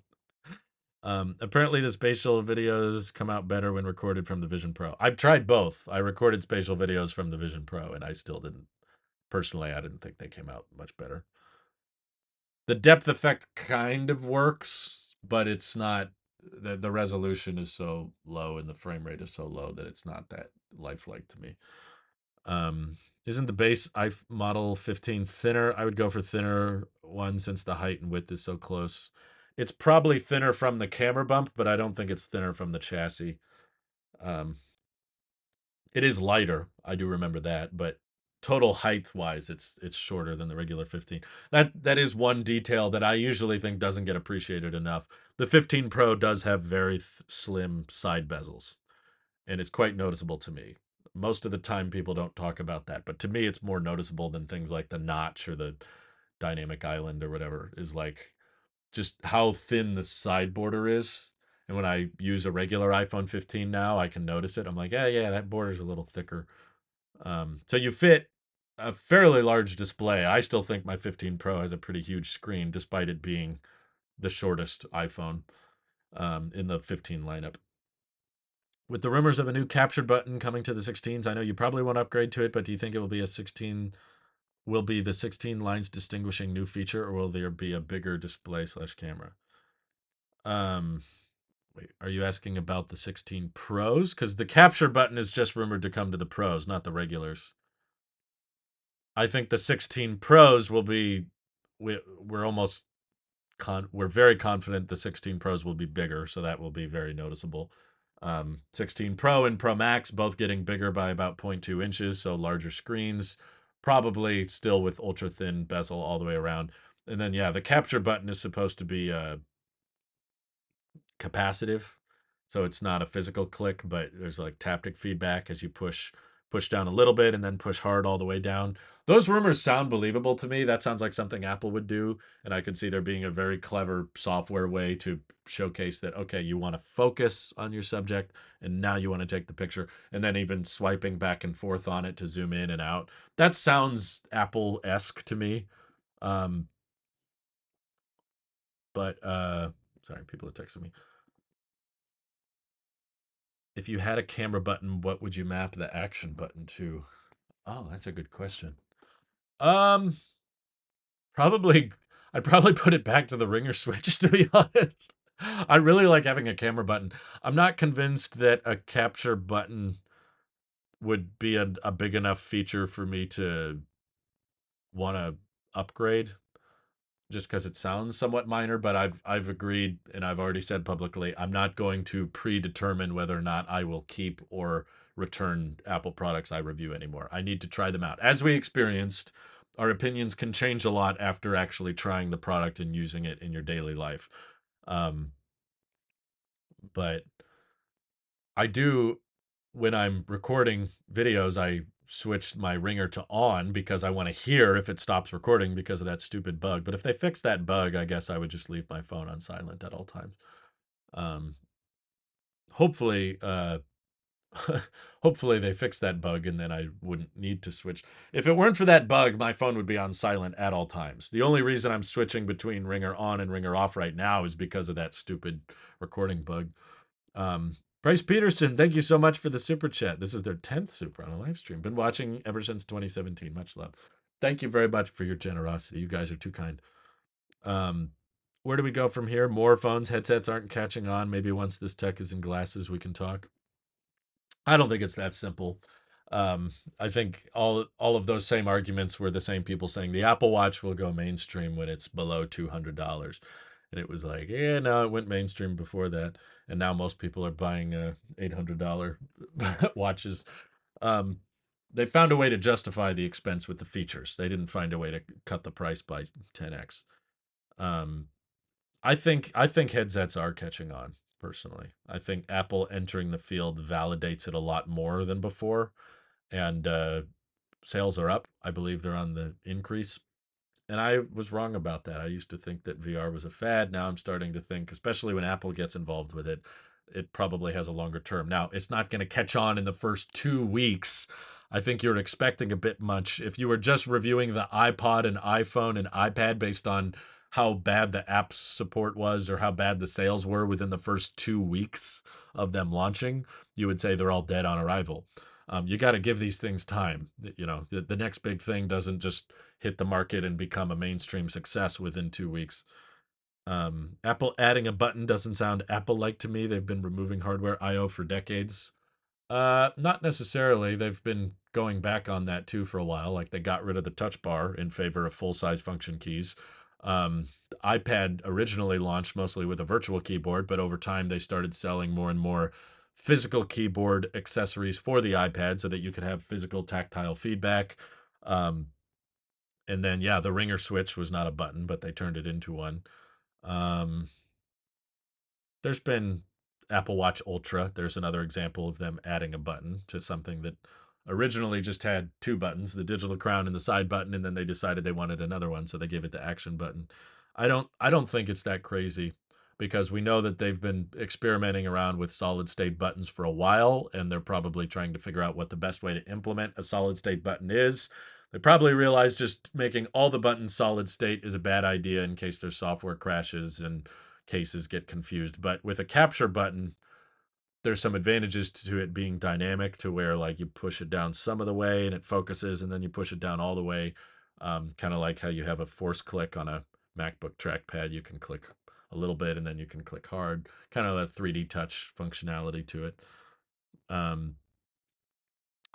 Um, apparently the spatial videos come out better when recorded from the Vision Pro. I've tried both. I recorded spatial videos from the Vision Pro and I still didn't personally I didn't think they came out much better. The depth effect kind of works, but it's not the the resolution is so low and the frame rate is so low that it's not that lifelike to me. Um, isn't the base i model 15 thinner? I would go for thinner one since the height and width is so close. It's probably thinner from the camera bump, but I don't think it's thinner from the chassis. Um, it is lighter. I do remember that, but total height wise, it's it's shorter than the regular 15. That that is one detail that I usually think doesn't get appreciated enough. The 15 Pro does have very th- slim side bezels, and it's quite noticeable to me. Most of the time, people don't talk about that, but to me, it's more noticeable than things like the notch or the dynamic island or whatever. Is like just how thin the side border is. And when I use a regular iPhone 15 now, I can notice it. I'm like, yeah, yeah, that border's a little thicker. Um, so you fit a fairly large display. I still think my 15 Pro has a pretty huge screen, despite it being the shortest iPhone um, in the 15 lineup. With the rumors of a new capture button coming to the 16s, I know you probably won't upgrade to it, but do you think it will be a 16? Will be the 16 lines distinguishing new feature, or will there be a bigger display slash camera? Um, wait, are you asking about the 16 Pros? Because the capture button is just rumored to come to the Pros, not the regulars. I think the 16 Pros will be. We, we're almost con. We're very confident the 16 Pros will be bigger, so that will be very noticeable. Um, 16 Pro and Pro Max both getting bigger by about 0.2 inches, so larger screens. Probably still with ultra thin bezel all the way around. And then yeah, the capture button is supposed to be uh capacitive. So it's not a physical click, but there's like taptic feedback as you push push down a little bit and then push hard all the way down. Those rumors sound believable to me. That sounds like something Apple would do, and I could see there being a very clever software way to showcase that okay, you want to focus on your subject and now you want to take the picture and then even swiping back and forth on it to zoom in and out. That sounds Apple-esque to me. Um but uh sorry, people are texting me if you had a camera button, what would you map the action button to? Oh, that's a good question. Um, probably I'd probably put it back to the ringer switch to be honest. I really like having a camera button. I'm not convinced that a capture button would be a, a big enough feature for me to want to upgrade just because it sounds somewhat minor, but I've I've agreed and I've already said publicly I'm not going to predetermine whether or not I will keep or return Apple products I review anymore. I need to try them out. As we experienced, our opinions can change a lot after actually trying the product and using it in your daily life. Um, but I do when I'm recording videos, I switched my ringer to on because I want to hear if it stops recording because of that stupid bug. But if they fix that bug, I guess I would just leave my phone on silent at all times. Um, hopefully, uh, hopefully they fix that bug and then I wouldn't need to switch. If it weren't for that bug, my phone would be on silent at all times. The only reason I'm switching between ringer on and ringer off right now is because of that stupid recording bug. Um, Bryce Peterson, thank you so much for the super chat. This is their 10th super on a live stream. Been watching ever since 2017. Much love. Thank you very much for your generosity. You guys are too kind. Um, where do we go from here? More phones, headsets aren't catching on. Maybe once this tech is in glasses, we can talk. I don't think it's that simple. Um, I think all all of those same arguments were the same people saying the Apple Watch will go mainstream when it's below two hundred dollars, and it was like, yeah, no, it went mainstream before that, and now most people are buying uh, eight hundred dollar watches. Um, they found a way to justify the expense with the features. They didn't find a way to cut the price by ten x. Um, I think I think headsets are catching on personally. I think Apple entering the field validates it a lot more than before, and uh, sales are up. I believe they're on the increase, and I was wrong about that. I used to think that VR was a fad. Now I'm starting to think, especially when Apple gets involved with it, it probably has a longer term. Now it's not going to catch on in the first two weeks. I think you're expecting a bit much. If you were just reviewing the iPod and iPhone and iPad based on how bad the app support was or how bad the sales were within the first two weeks of them launching, you would say they're all dead on arrival. Um, you got to give these things time. You know, the, the next big thing doesn't just hit the market and become a mainstream success within two weeks. Um, Apple adding a button doesn't sound Apple like to me. They've been removing hardware I/O for decades. Uh, not necessarily. They've been going back on that too for a while. Like they got rid of the touch bar in favor of full size function keys. Um, the iPad originally launched mostly with a virtual keyboard, but over time they started selling more and more physical keyboard accessories for the iPad so that you could have physical tactile feedback. Um, and then yeah, the ringer switch was not a button, but they turned it into one. Um, there's been Apple Watch Ultra. There's another example of them adding a button to something that originally just had two buttons, the digital crown and the side button, and then they decided they wanted another one, so they gave it the action button. I don't I don't think it's that crazy because we know that they've been experimenting around with solid state buttons for a while and they're probably trying to figure out what the best way to implement a solid state button is. They probably realize just making all the buttons solid state is a bad idea in case their software crashes and cases get confused. But with a capture button, there's some advantages to it being dynamic to where like you push it down some of the way and it focuses and then you push it down all the way um, kind of like how you have a force click on a macbook trackpad you can click a little bit and then you can click hard kind of a 3d touch functionality to it um,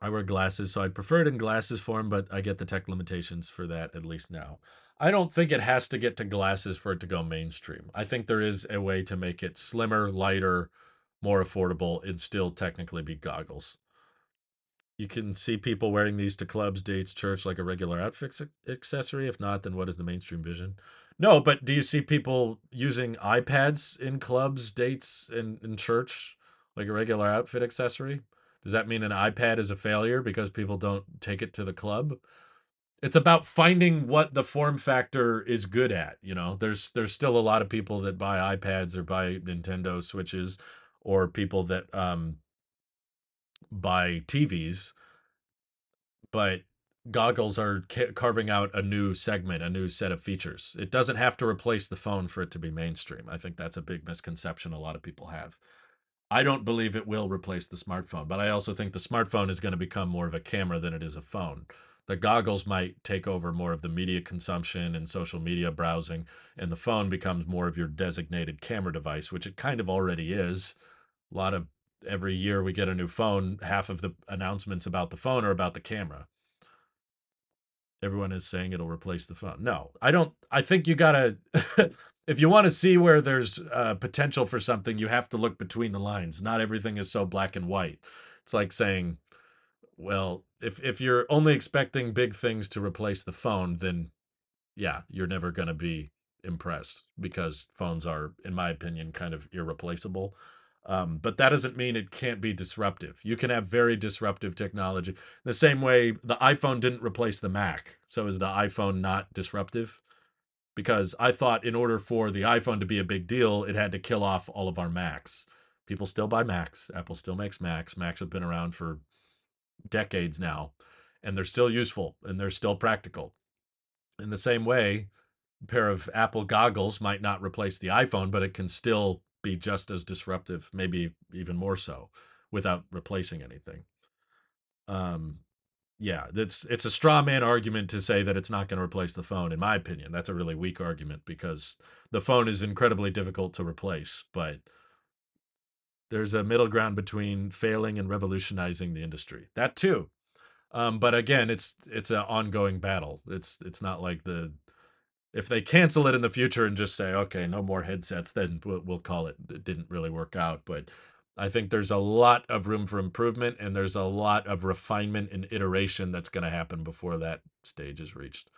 i wear glasses so i prefer it in glasses form but i get the tech limitations for that at least now i don't think it has to get to glasses for it to go mainstream i think there is a way to make it slimmer lighter more affordable and still technically be goggles. You can see people wearing these to clubs, dates, church like a regular outfit accessory. If not, then what is the mainstream vision? No, but do you see people using iPads in clubs, dates, and in church like a regular outfit accessory? Does that mean an iPad is a failure because people don't take it to the club? It's about finding what the form factor is good at. You know, there's there's still a lot of people that buy iPads or buy Nintendo Switches or people that um, buy TVs, but goggles are ca- carving out a new segment, a new set of features. It doesn't have to replace the phone for it to be mainstream. I think that's a big misconception a lot of people have. I don't believe it will replace the smartphone, but I also think the smartphone is going to become more of a camera than it is a phone. The goggles might take over more of the media consumption and social media browsing, and the phone becomes more of your designated camera device, which it kind of already is a lot of every year we get a new phone half of the announcements about the phone are about the camera everyone is saying it'll replace the phone. No i don't i think you gotta if you want to see where there's uh, potential for something you have to look between the lines. Not everything is so black and white. It's like saying well if if you're only expecting big things to replace the phone then yeah you're never to be impressed because phones are in my opinion kind of irreplaceable um, but that doesn't mean it can't be disruptive. You can have very disruptive technology. The same way the iPhone didn't replace the Mac. So is the iPhone not disruptive? Because I thought in order for the iPhone to be a big deal, it had to kill off all of our Macs. People still buy Macs. Apple still makes Macs. Macs have been around for decades now, and they're still useful and they're still practical. In the same way, a pair of Apple goggles might not replace the iPhone, but it can still be just as disruptive, maybe even more so, without replacing anything. Um, yeah, it's it's a straw man argument to say that it's not going to replace the phone. In my opinion, that's a really weak argument because the phone is incredibly difficult to replace. But there's a middle ground between failing and revolutionizing the industry. That too. Um, but again, it's it's an ongoing battle. It's it's not like the if they cancel it in the future and just say okay, no more headsets, then we'll, we'll call it. It didn't really work out, but I think there's a lot of room for improvement and there's a lot of refinement and iteration that's going to happen before that stage is reached.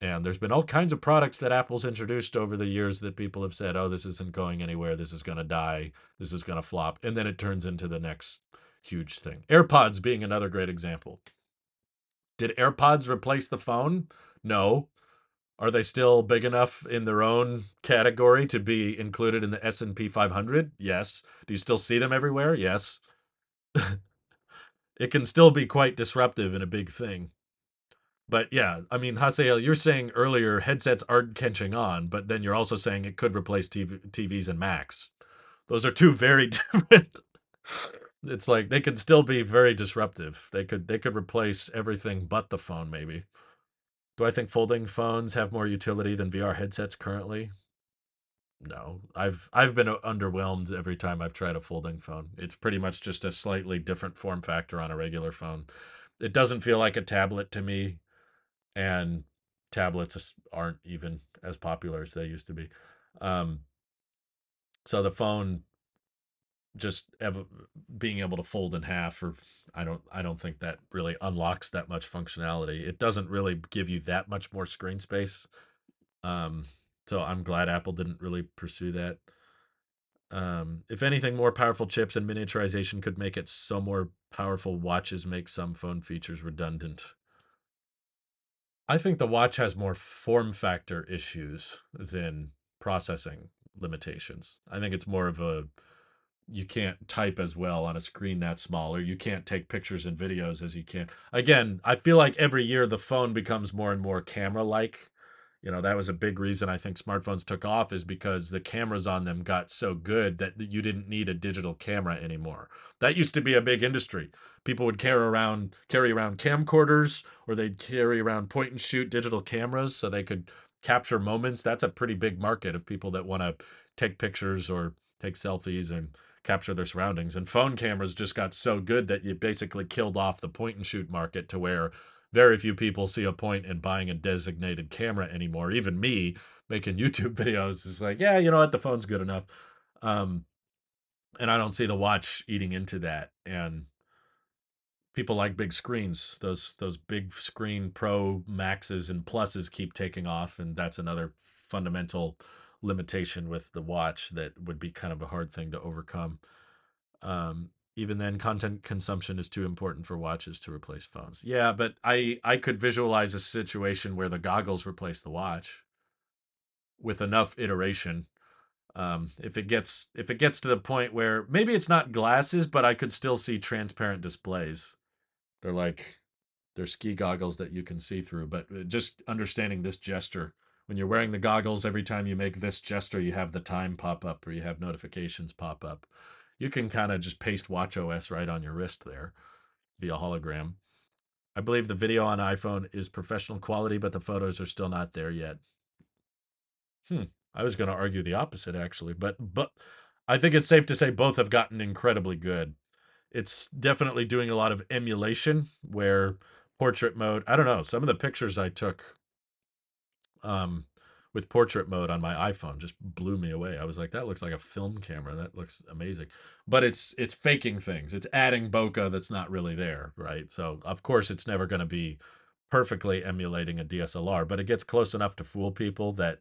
And there's been all kinds of products that Apple's introduced over the years that people have said, oh, this isn't going anywhere. This is going to die. This is going to flop. And then it turns into the next huge thing. AirPods being another great example. Did AirPods replace the phone? No. Are they still big enough in their own category to be included in the S&P 500? Yes. Do you still see them everywhere? Yes. it can still be quite disruptive and a big thing. But yeah, I mean, Hasael, you're saying earlier headsets aren't catching on, but then you're also saying it could replace TV, TVs and Macs. Those are two very different. it's like they could still be very disruptive. They could they could replace everything but the phone, maybe. Do I think folding phones have more utility than VR headsets currently? No, I've I've been uh, underwhelmed every time I've tried a folding phone. It's pretty much just a slightly different form factor on a regular phone. It doesn't feel like a tablet to me and tablets aren't even as popular as they used to be. Um, so the phone just ev- being able to fold in half or I don't I don't think that really unlocks that much functionality. It doesn't really give you that much more screen space. Um, so I'm glad Apple didn't really pursue that. Um, if anything, more powerful chips and miniaturization could make it so more powerful watches make some phone features redundant. I think the watch has more form factor issues than processing limitations. I think it's more of a you can't type as well on a screen that small or you can't take pictures and videos as you can. Again, I feel like every year the phone becomes more and more camera like you know that was a big reason i think smartphones took off is because the cameras on them got so good that you didn't need a digital camera anymore. That used to be a big industry. People would carry around carry around camcorders or they'd carry around point and shoot digital cameras so they could capture moments. That's a pretty big market of people that want to take pictures or take selfies and capture their surroundings and phone cameras just got so good that you basically killed off the point and shoot market to where very few people see a point in buying a designated camera anymore. Even me making YouTube videos is like, yeah, you know what, the phone's good enough. Um, and I don't see the watch eating into that. And people like big screens. Those those big screen Pro Maxes and Pluses keep taking off, and that's another fundamental limitation with the watch that would be kind of a hard thing to overcome. Um, even then content consumption is too important for watches to replace phones. Yeah but i i could visualize a situation where the goggles replace the watch with enough iteration. Um, if it gets if it gets to the point where maybe it's not glasses but i could still see transparent displays. They're like they're ski goggles that you can see through but uh, just understanding this gesture when you're wearing the goggles every time you make this gesture you have the time pop up or you have notifications pop up you can kind of just paste watchOS right on your wrist there via hologram. I believe the video on iPhone is professional quality, but the photos are still not there yet. Hmm. I was going to argue the opposite actually, but but I think it's safe to say both have gotten incredibly good. It's definitely doing a lot of emulation where portrait mode, I don't know, some of the pictures I took um with portrait mode on my iPhone just blew me away. I was like, that looks like a film camera. That looks amazing. But it's it's faking things. It's adding bokeh that's not really there, right? So of course it's never going to be perfectly emulating a DSLR, but it gets close enough to fool people that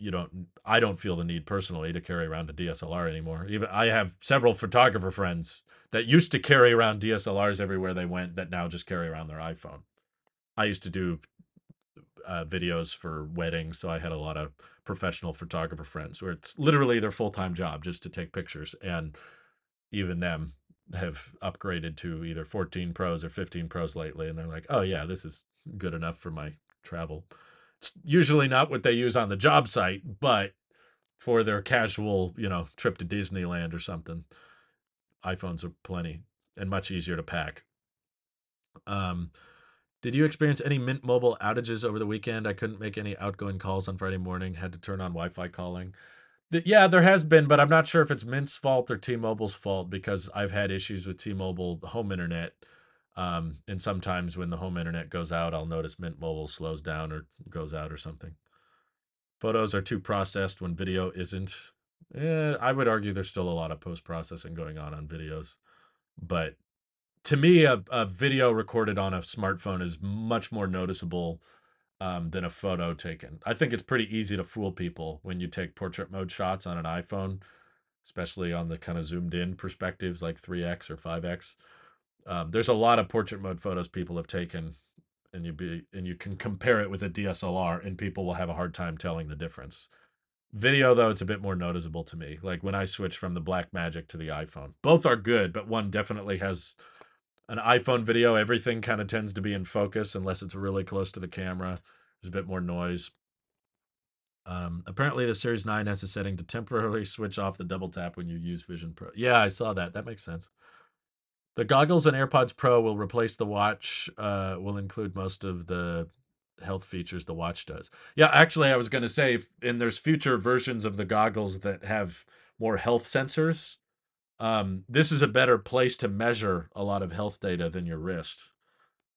you don't I don't feel the need personally to carry around a DSLR anymore. Even I have several photographer friends that used to carry around DSLRs everywhere they went that now just carry around their iPhone. I used to do uh, videos for weddings, so I had a lot of professional photographer friends where it's literally their full time job just to take pictures, and even them have upgraded to either 14 pros or 15 pros lately, and they're like, oh yeah, this is good enough for my travel. It's usually not what they use on the job site, but for their casual, you know, trip to Disneyland or something, iPhones are plenty and much easier to pack. Um, did you experience any Mint Mobile outages over the weekend? I couldn't make any outgoing calls on Friday morning, had to turn on Wi Fi calling. The, yeah, there has been, but I'm not sure if it's Mint's fault or T Mobile's fault because I've had issues with T Mobile home internet. Um, and sometimes when the home internet goes out, I'll notice Mint Mobile slows down or goes out or something. Photos are too processed when video isn't. Eh, I would argue there's still a lot of post processing going on on videos. But to me, a, a video recorded on a smartphone is much more noticeable um, than a photo taken. I think it's pretty easy to fool people when you take portrait mode shots on an iPhone, especially on the kind of zoomed in perspectives like 3x or 5x. Um, there's a lot of portrait mode photos people have taken, and you be and you can compare it with a DSLR, and people will have a hard time telling the difference. Video though, it's a bit more noticeable to me. Like when I switch from the Blackmagic to the iPhone, both are good, but one definitely has an iPhone video. Everything kind of tends to be in focus unless it's really close to the camera. There's a bit more noise. Um, apparently, the Series 9 has a setting to temporarily switch off the double tap when you use Vision Pro. Yeah, I saw that. That makes sense. The goggles and AirPods Pro will replace the watch, uh, will include most of the health features the watch does. Yeah, actually, I was going to say, if, and there's future versions of the goggles that have more health sensors. Um, this is a better place to measure a lot of health data than your wrist.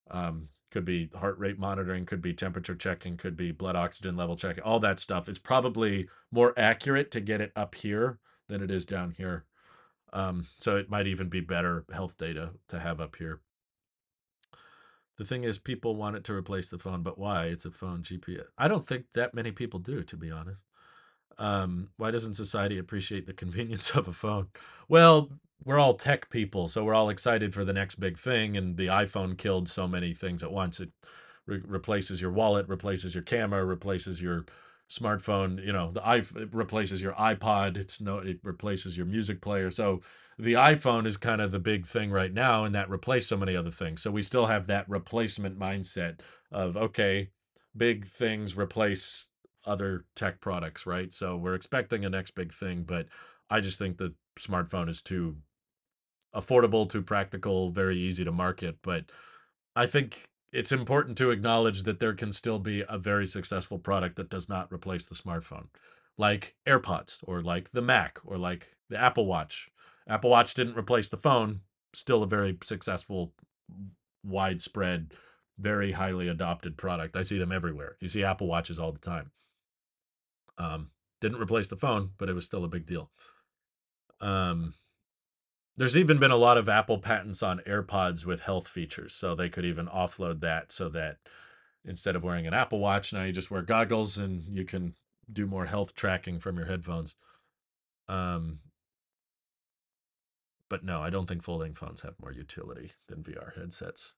Um, could be heart rate monitoring, could be temperature checking, could be blood oxygen level checking, all that stuff. It's probably more accurate to get it up here than it is down here. Um, so it might even be better health data to have up here. The thing is, people want it to replace the phone, but why? It's a phone GPS. I don't think that many people do, to be honest. Um, why doesn't society appreciate the convenience of a phone? Well, we're all tech people, so we're all excited for the next big thing. And the iPhone killed so many things at once. It re- replaces your wallet, replaces your camera, replaces your smartphone. You know, the i replaces your iPod. It's no, it replaces your music player. So the iPhone is kind of the big thing right now, and that replaced so many other things. So we still have that replacement mindset of okay, big things replace other tech products, right? So we're expecting a next big thing, but I just think the smartphone is too affordable, too practical, very easy to market. But I think it's important to acknowledge that there can still be a very successful product that does not replace the smartphone, like AirPods or like the Mac or like the Apple Watch. Apple Watch didn't replace the phone, still a very successful, widespread, very highly adopted product. I see them everywhere. You see Apple Watches all the time. Um, didn't replace the phone, but it was still a big deal. Um, there's even been a lot of Apple patents on AirPods with health features, so they could even offload that so that instead of wearing an Apple Watch, now you just wear goggles and you can do more health tracking from your headphones. Um, but no, I don't think folding phones have more utility than VR headsets.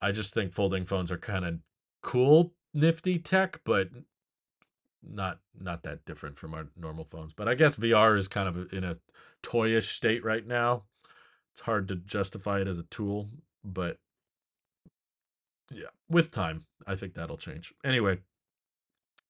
I just think folding phones are kind of cool, nifty tech, but not not that different from our normal phones. But I guess VR is kind of in a toyish state right now. It's hard to justify it as a tool, but yeah, with time, I think that'll change. Anyway,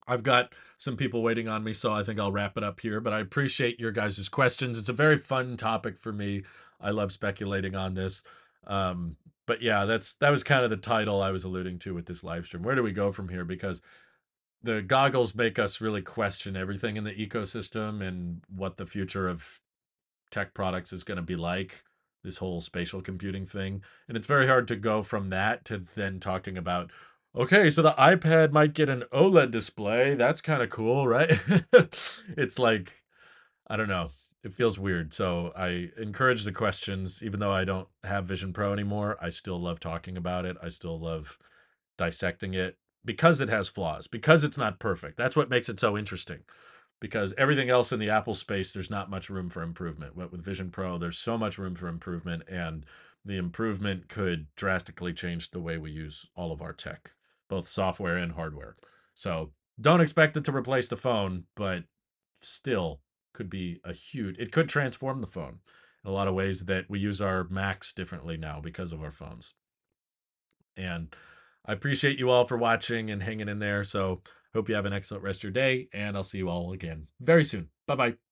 I've got some people waiting on me, so I think I'll wrap it up here. But I appreciate your guys' questions. It's a very fun topic for me. I love speculating on this. Um, but yeah, that's that was kind of the title I was alluding to with this live stream. Where do we go from here? Because the goggles make us really question everything in the ecosystem and what the future of tech products is going to be like this whole spatial computing thing. And it's very hard to go from that to then talking about okay so the ipad might get an oled display. That's kind of cool right? It's like i don't know. It feels weird. So i encourage the questions. Even though i don't have vision pro anymore i still love talking about it. I still love dissecting it because it has flaws, because it's not perfect. That's what makes it so interesting. Because everything else in the Apple space, there's not much room for improvement. But with Vision Pro, there's so much room for improvement, and the improvement could drastically change the way we use all of our tech, both software and hardware. So don't expect it to replace the phone, but still could be a huge, it could transform the phone in a lot of ways that we use our Macs differently now because of our phones. And I appreciate you all for watching and hanging in there. So, hope you have an excellent rest of your day, and I'll see you all again very soon. Bye bye.